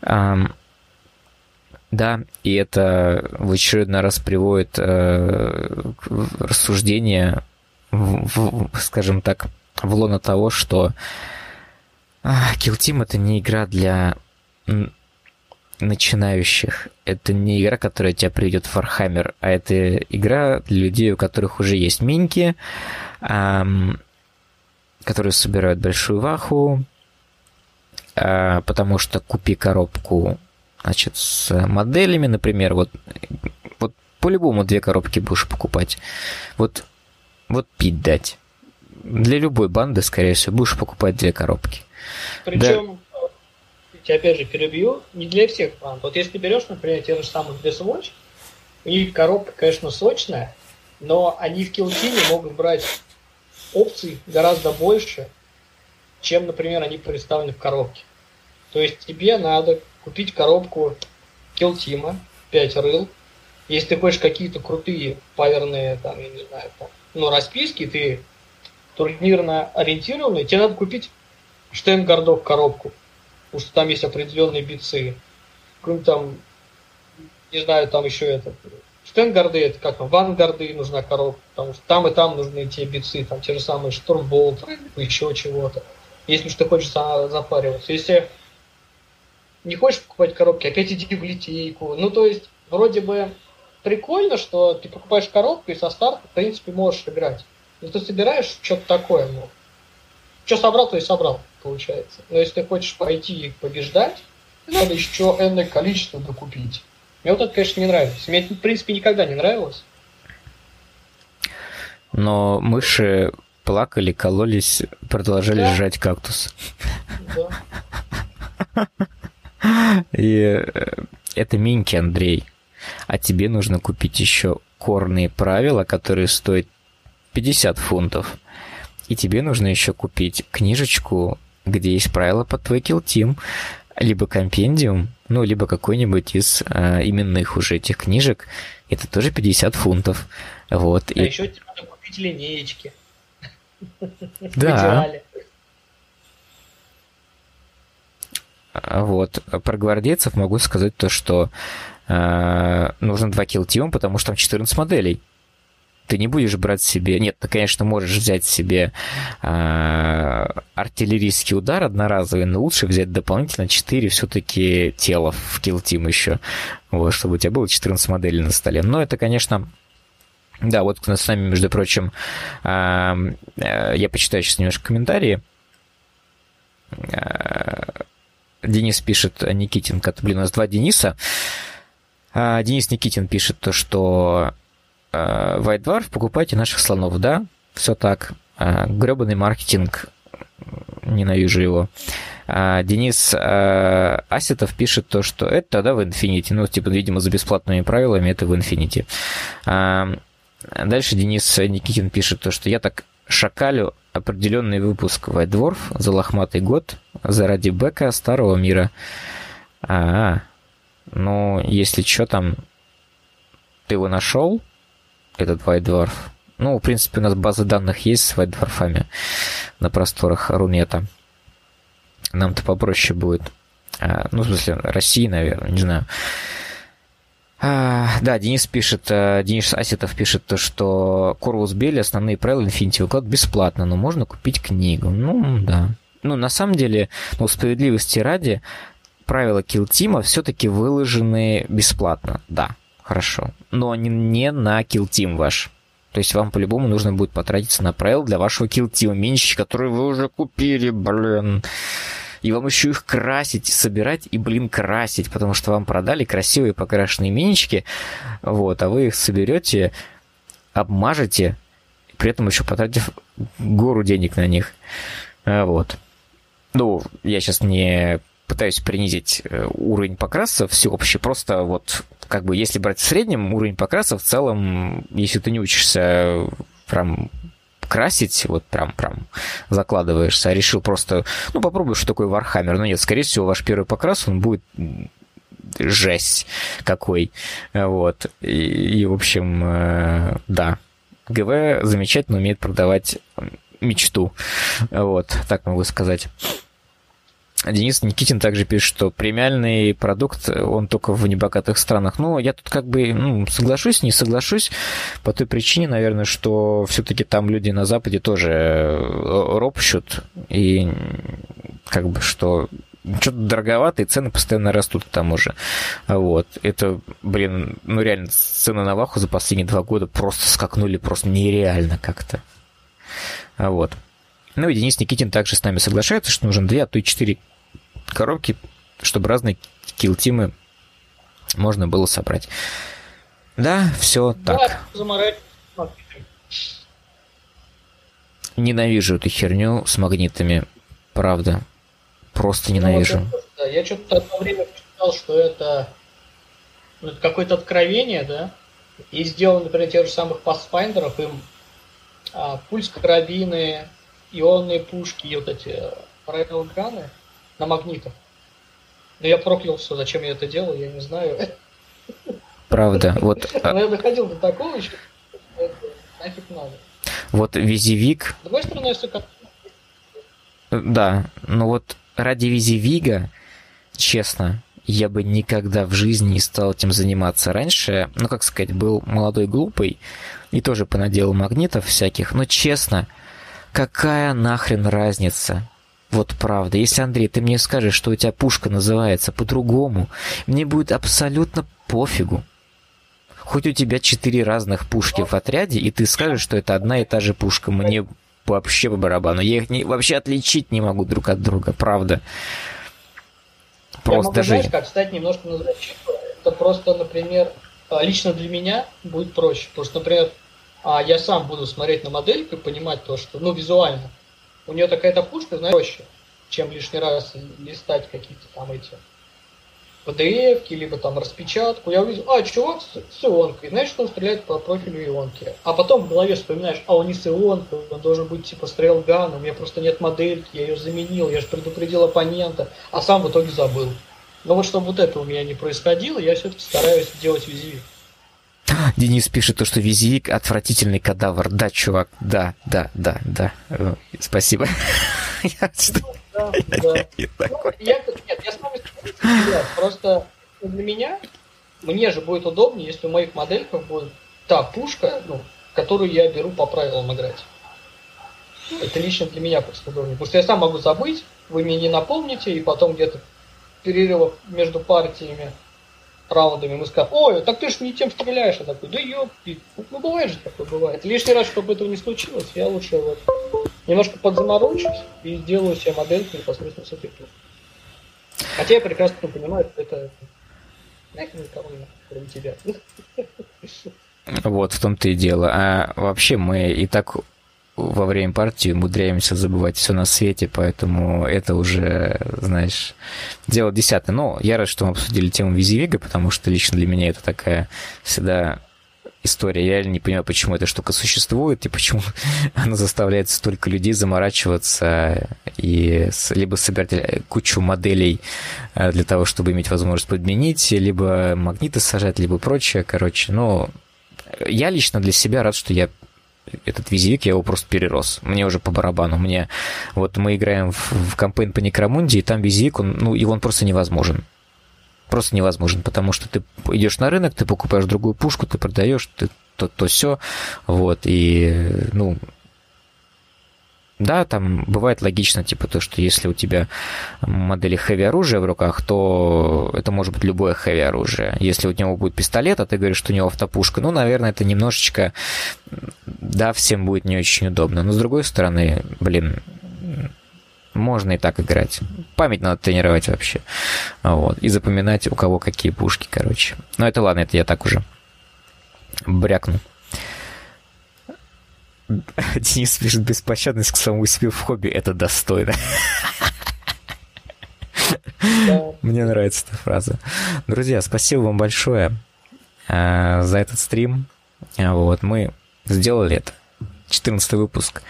Um, да, и это в очередной раз приводит э, рассуждение, в, в, скажем так, в лоно того, что э, Kill Team это не игра для начинающих. Это не игра, которая тебя приведет в Warhammer, а это игра для людей, у которых уже есть миньки, эм, которые собирают большую ваху, э, потому что купи коробку значит, с моделями, например, вот, вот по-любому две коробки будешь покупать. Вот, вот пить дать. Для любой банды, скорее всего, будешь покупать две коробки. Причем, да. опять же, перебью, не для всех банд. Вот если берешь, например, те же самых Death Watch, у них коробка, конечно, сочная, но они в килтине могут брать опций гораздо больше, чем, например, они представлены в коробке. То есть тебе надо купить коробку Килтима, 5 рыл. Если ты хочешь какие-то крутые паверные, там, я не знаю, там, ну, расписки, ты турнирно ориентированный, тебе надо купить Штенгардов коробку, потому что там есть определенные бицы. Кроме там, не знаю, там еще это, Штенгарды, это как там, вангарды нужна коробка, потому что там и там нужны те бицы, там те же самые штурмболт, еще чего-то. Если уж ты хочешь запариваться. Если не хочешь покупать коробки, опять иди в литейку. Ну, то есть, вроде бы прикольно, что ты покупаешь коробку и со старта, в принципе, можешь играть. Но ты собираешь что-то такое, ну, что собрал, то и собрал, получается. Но если ты хочешь пойти и побеждать, надо еще энное количество докупить. Мне вот это, конечно, не нравится. Мне это, в принципе, никогда не нравилось. Но мыши плакали, кололись, продолжали да. сжать кактус. Да. И э, это миньки, Андрей. А тебе нужно купить еще корные правила, которые стоят 50 фунтов. И тебе нужно еще купить книжечку, где есть правила по Twikil Team, либо компендиум, ну, либо какой-нибудь из э, именных уже этих книжек. Это тоже 50 фунтов. Вот, а и... еще тебе надо купить линеечки. Да. А вот. Про гвардейцев могу сказать то, что э, нужно два килтиума, потому что там 14 моделей. Ты не будешь брать себе... Нет, ты, конечно, можешь взять себе э, артиллерийский удар одноразовый, но лучше взять дополнительно 4 все-таки тела в килтим еще, вот, чтобы у тебя было 14 моделей на столе. Но это, конечно, да, вот с нами, между прочим, э, э, я почитаю сейчас немножко комментарии. Э, Денис пишет, Никитин, блин, у нас два Дениса. Денис Никитин пишет то, что White Dwarf, покупайте наших слонов, да? Все так. Гребаный маркетинг, ненавижу его. Денис Асетов пишет то, что это тогда в Infinity. Ну, типа, видимо, за бесплатными правилами это в Infinity. Дальше Денис Никитин пишет то, что я так шакалю определенный выпуск White Dwarf за лохматый год заради бэка старого мира. А, ну, если что там, ты его нашел, этот White Dwarf? Ну, в принципе, у нас база данных есть с White Dwarf'ами на просторах Рунета. Нам-то попроще будет. А, ну, в смысле, России, наверное, не знаю. А, да, Денис пишет, э, Денис Аситов пишет то, что Corvus Belli основные правила Infinity выкладывают бесплатно, но можно купить книгу. Ну, да. Ну, на самом деле, ну, справедливости ради, правила Team все-таки выложены бесплатно. Да, хорошо. Но они не на Kill Team ваш. То есть вам по-любому нужно будет потратиться на правила для вашего Kill Team минчики, которые вы уже купили, блин и вам еще их красить, собирать и, блин, красить, потому что вам продали красивые покрашенные минички, вот, а вы их соберете, обмажете, при этом еще потратив гору денег на них. А, вот. Ну, я сейчас не пытаюсь принизить э, уровень покраса всеобщий, просто вот как бы если брать в среднем уровень покраса, в целом, если ты не учишься прям красить, вот прям, прям закладываешься, а решил просто, ну, попробуй, что такое Warhammer. Но нет, скорее всего, ваш первый покрас, он будет жесть какой. Вот. И, и в общем, э, да. ГВ замечательно умеет продавать мечту. Вот, так могу сказать. Денис Никитин также пишет, что премиальный продукт, он только в небогатых странах. Ну, я тут как бы ну, соглашусь, не соглашусь, по той причине, наверное, что все-таки там люди на Западе тоже э, ропщут, и как бы что что-то дороговато, и цены постоянно растут к тому же. Вот. Это, блин, ну реально, цены на Ваху за последние два года просто скакнули просто нереально как-то. Вот. Ну и Денис Никитин также с нами соглашается, что нужно 2, а то и 4 коробки, чтобы разные килтимы можно было собрать. Да, все так. Ненавижу эту херню с магнитами. Правда. Просто ненавижу. Ну, вот я что-то одно время читал, что это, ну, это какое-то откровение, да? И сделано, например, тех же самых pathfinder ов, им а, пульс карабины, ионные пушки и вот эти railgun ы на магнитах. Но я проклял все, зачем я это делал, я не знаю. Правда, вот... А Но я доходил до такого еще, нафиг надо. Вот визивик... С другой стороны, если как... Да, ну вот ради визивига, честно, я бы никогда в жизни не стал этим заниматься. Раньше, ну, как сказать, был молодой глупый и тоже понаделал магнитов всяких, но честно, Какая нахрен разница? Вот правда. Если, Андрей, ты мне скажешь, что у тебя пушка называется по-другому, мне будет абсолютно пофигу. Хоть у тебя четыре разных пушки в отряде, и ты скажешь, что это одна и та же пушка, мне вообще по барабану. Я их не, вообще отличить не могу друг от друга, правда. Просто Я могу, даже... знаешь, как стать немножко назвать Это просто, например, а, лично для меня будет проще. Потому что, например, а я сам буду смотреть на модельку и понимать то, что, ну, визуально, у нее такая-то пушка, знаешь, проще, чем лишний раз листать какие-то там эти pdf либо там распечатку. Я увидел, а, чувак с, ионкой, знаешь, что он стреляет по профилю ионки. А потом в голове вспоминаешь, а он не с ионкой, он должен быть типа стрелган, у меня просто нет модельки, я ее заменил, я же предупредил оппонента, а сам в итоге забыл. Но вот чтобы вот это у меня не происходило, я все-таки стараюсь делать визивик. Денис пишет то, что визик отвратительный кадавр. Да, чувак, да, да, да, да. Э, спасибо. Да, да. Я, нет, я с вами согласен, просто для меня, мне же будет удобнее, если у моих модельках будет та пушка, ну, которую я беру по правилам играть. Это лично для меня просто удобнее. Потому что я сам могу забыть, вы меня не напомните, и потом где-то перерывов между партиями, раундами мы скажем, ой, так ты же не тем стреляешь. Я такой, да ёпки, ну бывает же такое, бывает. Лишний раз, чтобы этого не случилось, я лучше вот немножко подзаморочусь и сделаю себе модельку непосредственно с этой пушкой. Хотя я прекрасно понимаю, что это нахер никого не кроме тебя. Вот в том-то и дело. А вообще мы и так во время партии умудряемся забывать все на свете, поэтому это уже, знаешь, дело десятое. Но я рад, что мы обсудили тему Визивига, потому что лично для меня это такая всегда история. Я не понимаю, почему эта штука существует и почему она заставляет столько людей заморачиваться и либо собирать э, кучу моделей э, для того, чтобы иметь возможность подменить, либо магниты сажать, либо прочее. Короче, но я лично для себя рад, что я этот визивик, я его просто перерос. Мне уже по барабану. Мне вот мы играем в, в кампейн по Некромунде, и там визивик, он, ну, и он просто невозможен. Просто невозможен, потому что ты идешь на рынок, ты покупаешь другую пушку, ты продаешь, ты то, то все, вот, и, ну, да, там бывает логично, типа то, что если у тебя модели хэви оружия в руках, то это может быть любое хэви оружие. Если у него будет пистолет, а ты говоришь, что у него автопушка, ну, наверное, это немножечко, да, всем будет не очень удобно. Но с другой стороны, блин, можно и так играть. Память надо тренировать вообще. Вот. И запоминать, у кого какие пушки, короче. Но это ладно, это я так уже брякну. Денис пишет, беспощадность к самому себе в хобби – это достойно. Мне нравится эта фраза. Друзья, спасибо вам большое э, за этот стрим. Вот, мы сделали это. 14 выпуск.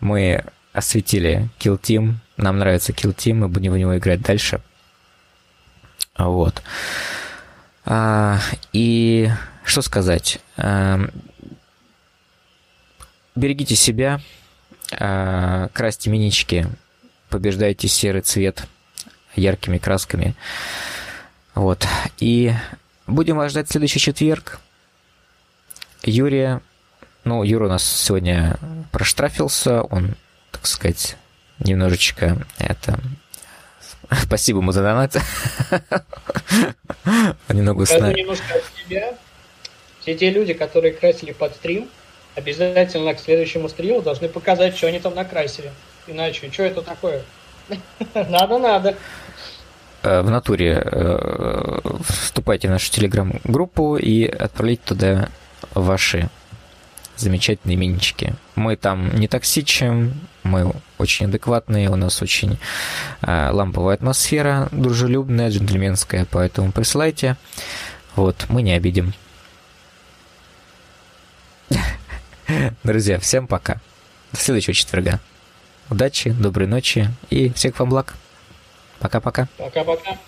Мы осветили Kill Team. Нам нравится Kill Team, мы будем в него играть дальше. Вот. А, и что сказать? Берегите себя, а, красьте минички, побеждайте серый цвет яркими красками. Вот. И будем вас ждать в следующий четверг. Юрия, ну, Юра у нас сегодня проштрафился, он, так сказать, немножечко это... Спасибо ему за донат. Немного Скажу немножко от себя. Все те люди, которые красили под стрим, обязательно к следующему стриму должны показать, что они там накрасили. Иначе, что это такое? Надо, надо. Э, в натуре э, вступайте в нашу телеграм-группу и отправляйте туда ваши замечательные минички. Мы там не токсичим, мы очень адекватные, у нас очень э, ламповая атмосфера, дружелюбная, джентльменская, поэтому присылайте. Вот, мы не обидим. Друзья, всем пока. До следующего четверга. Удачи, доброй ночи и всех вам благ. Пока-пока. Пока-пока.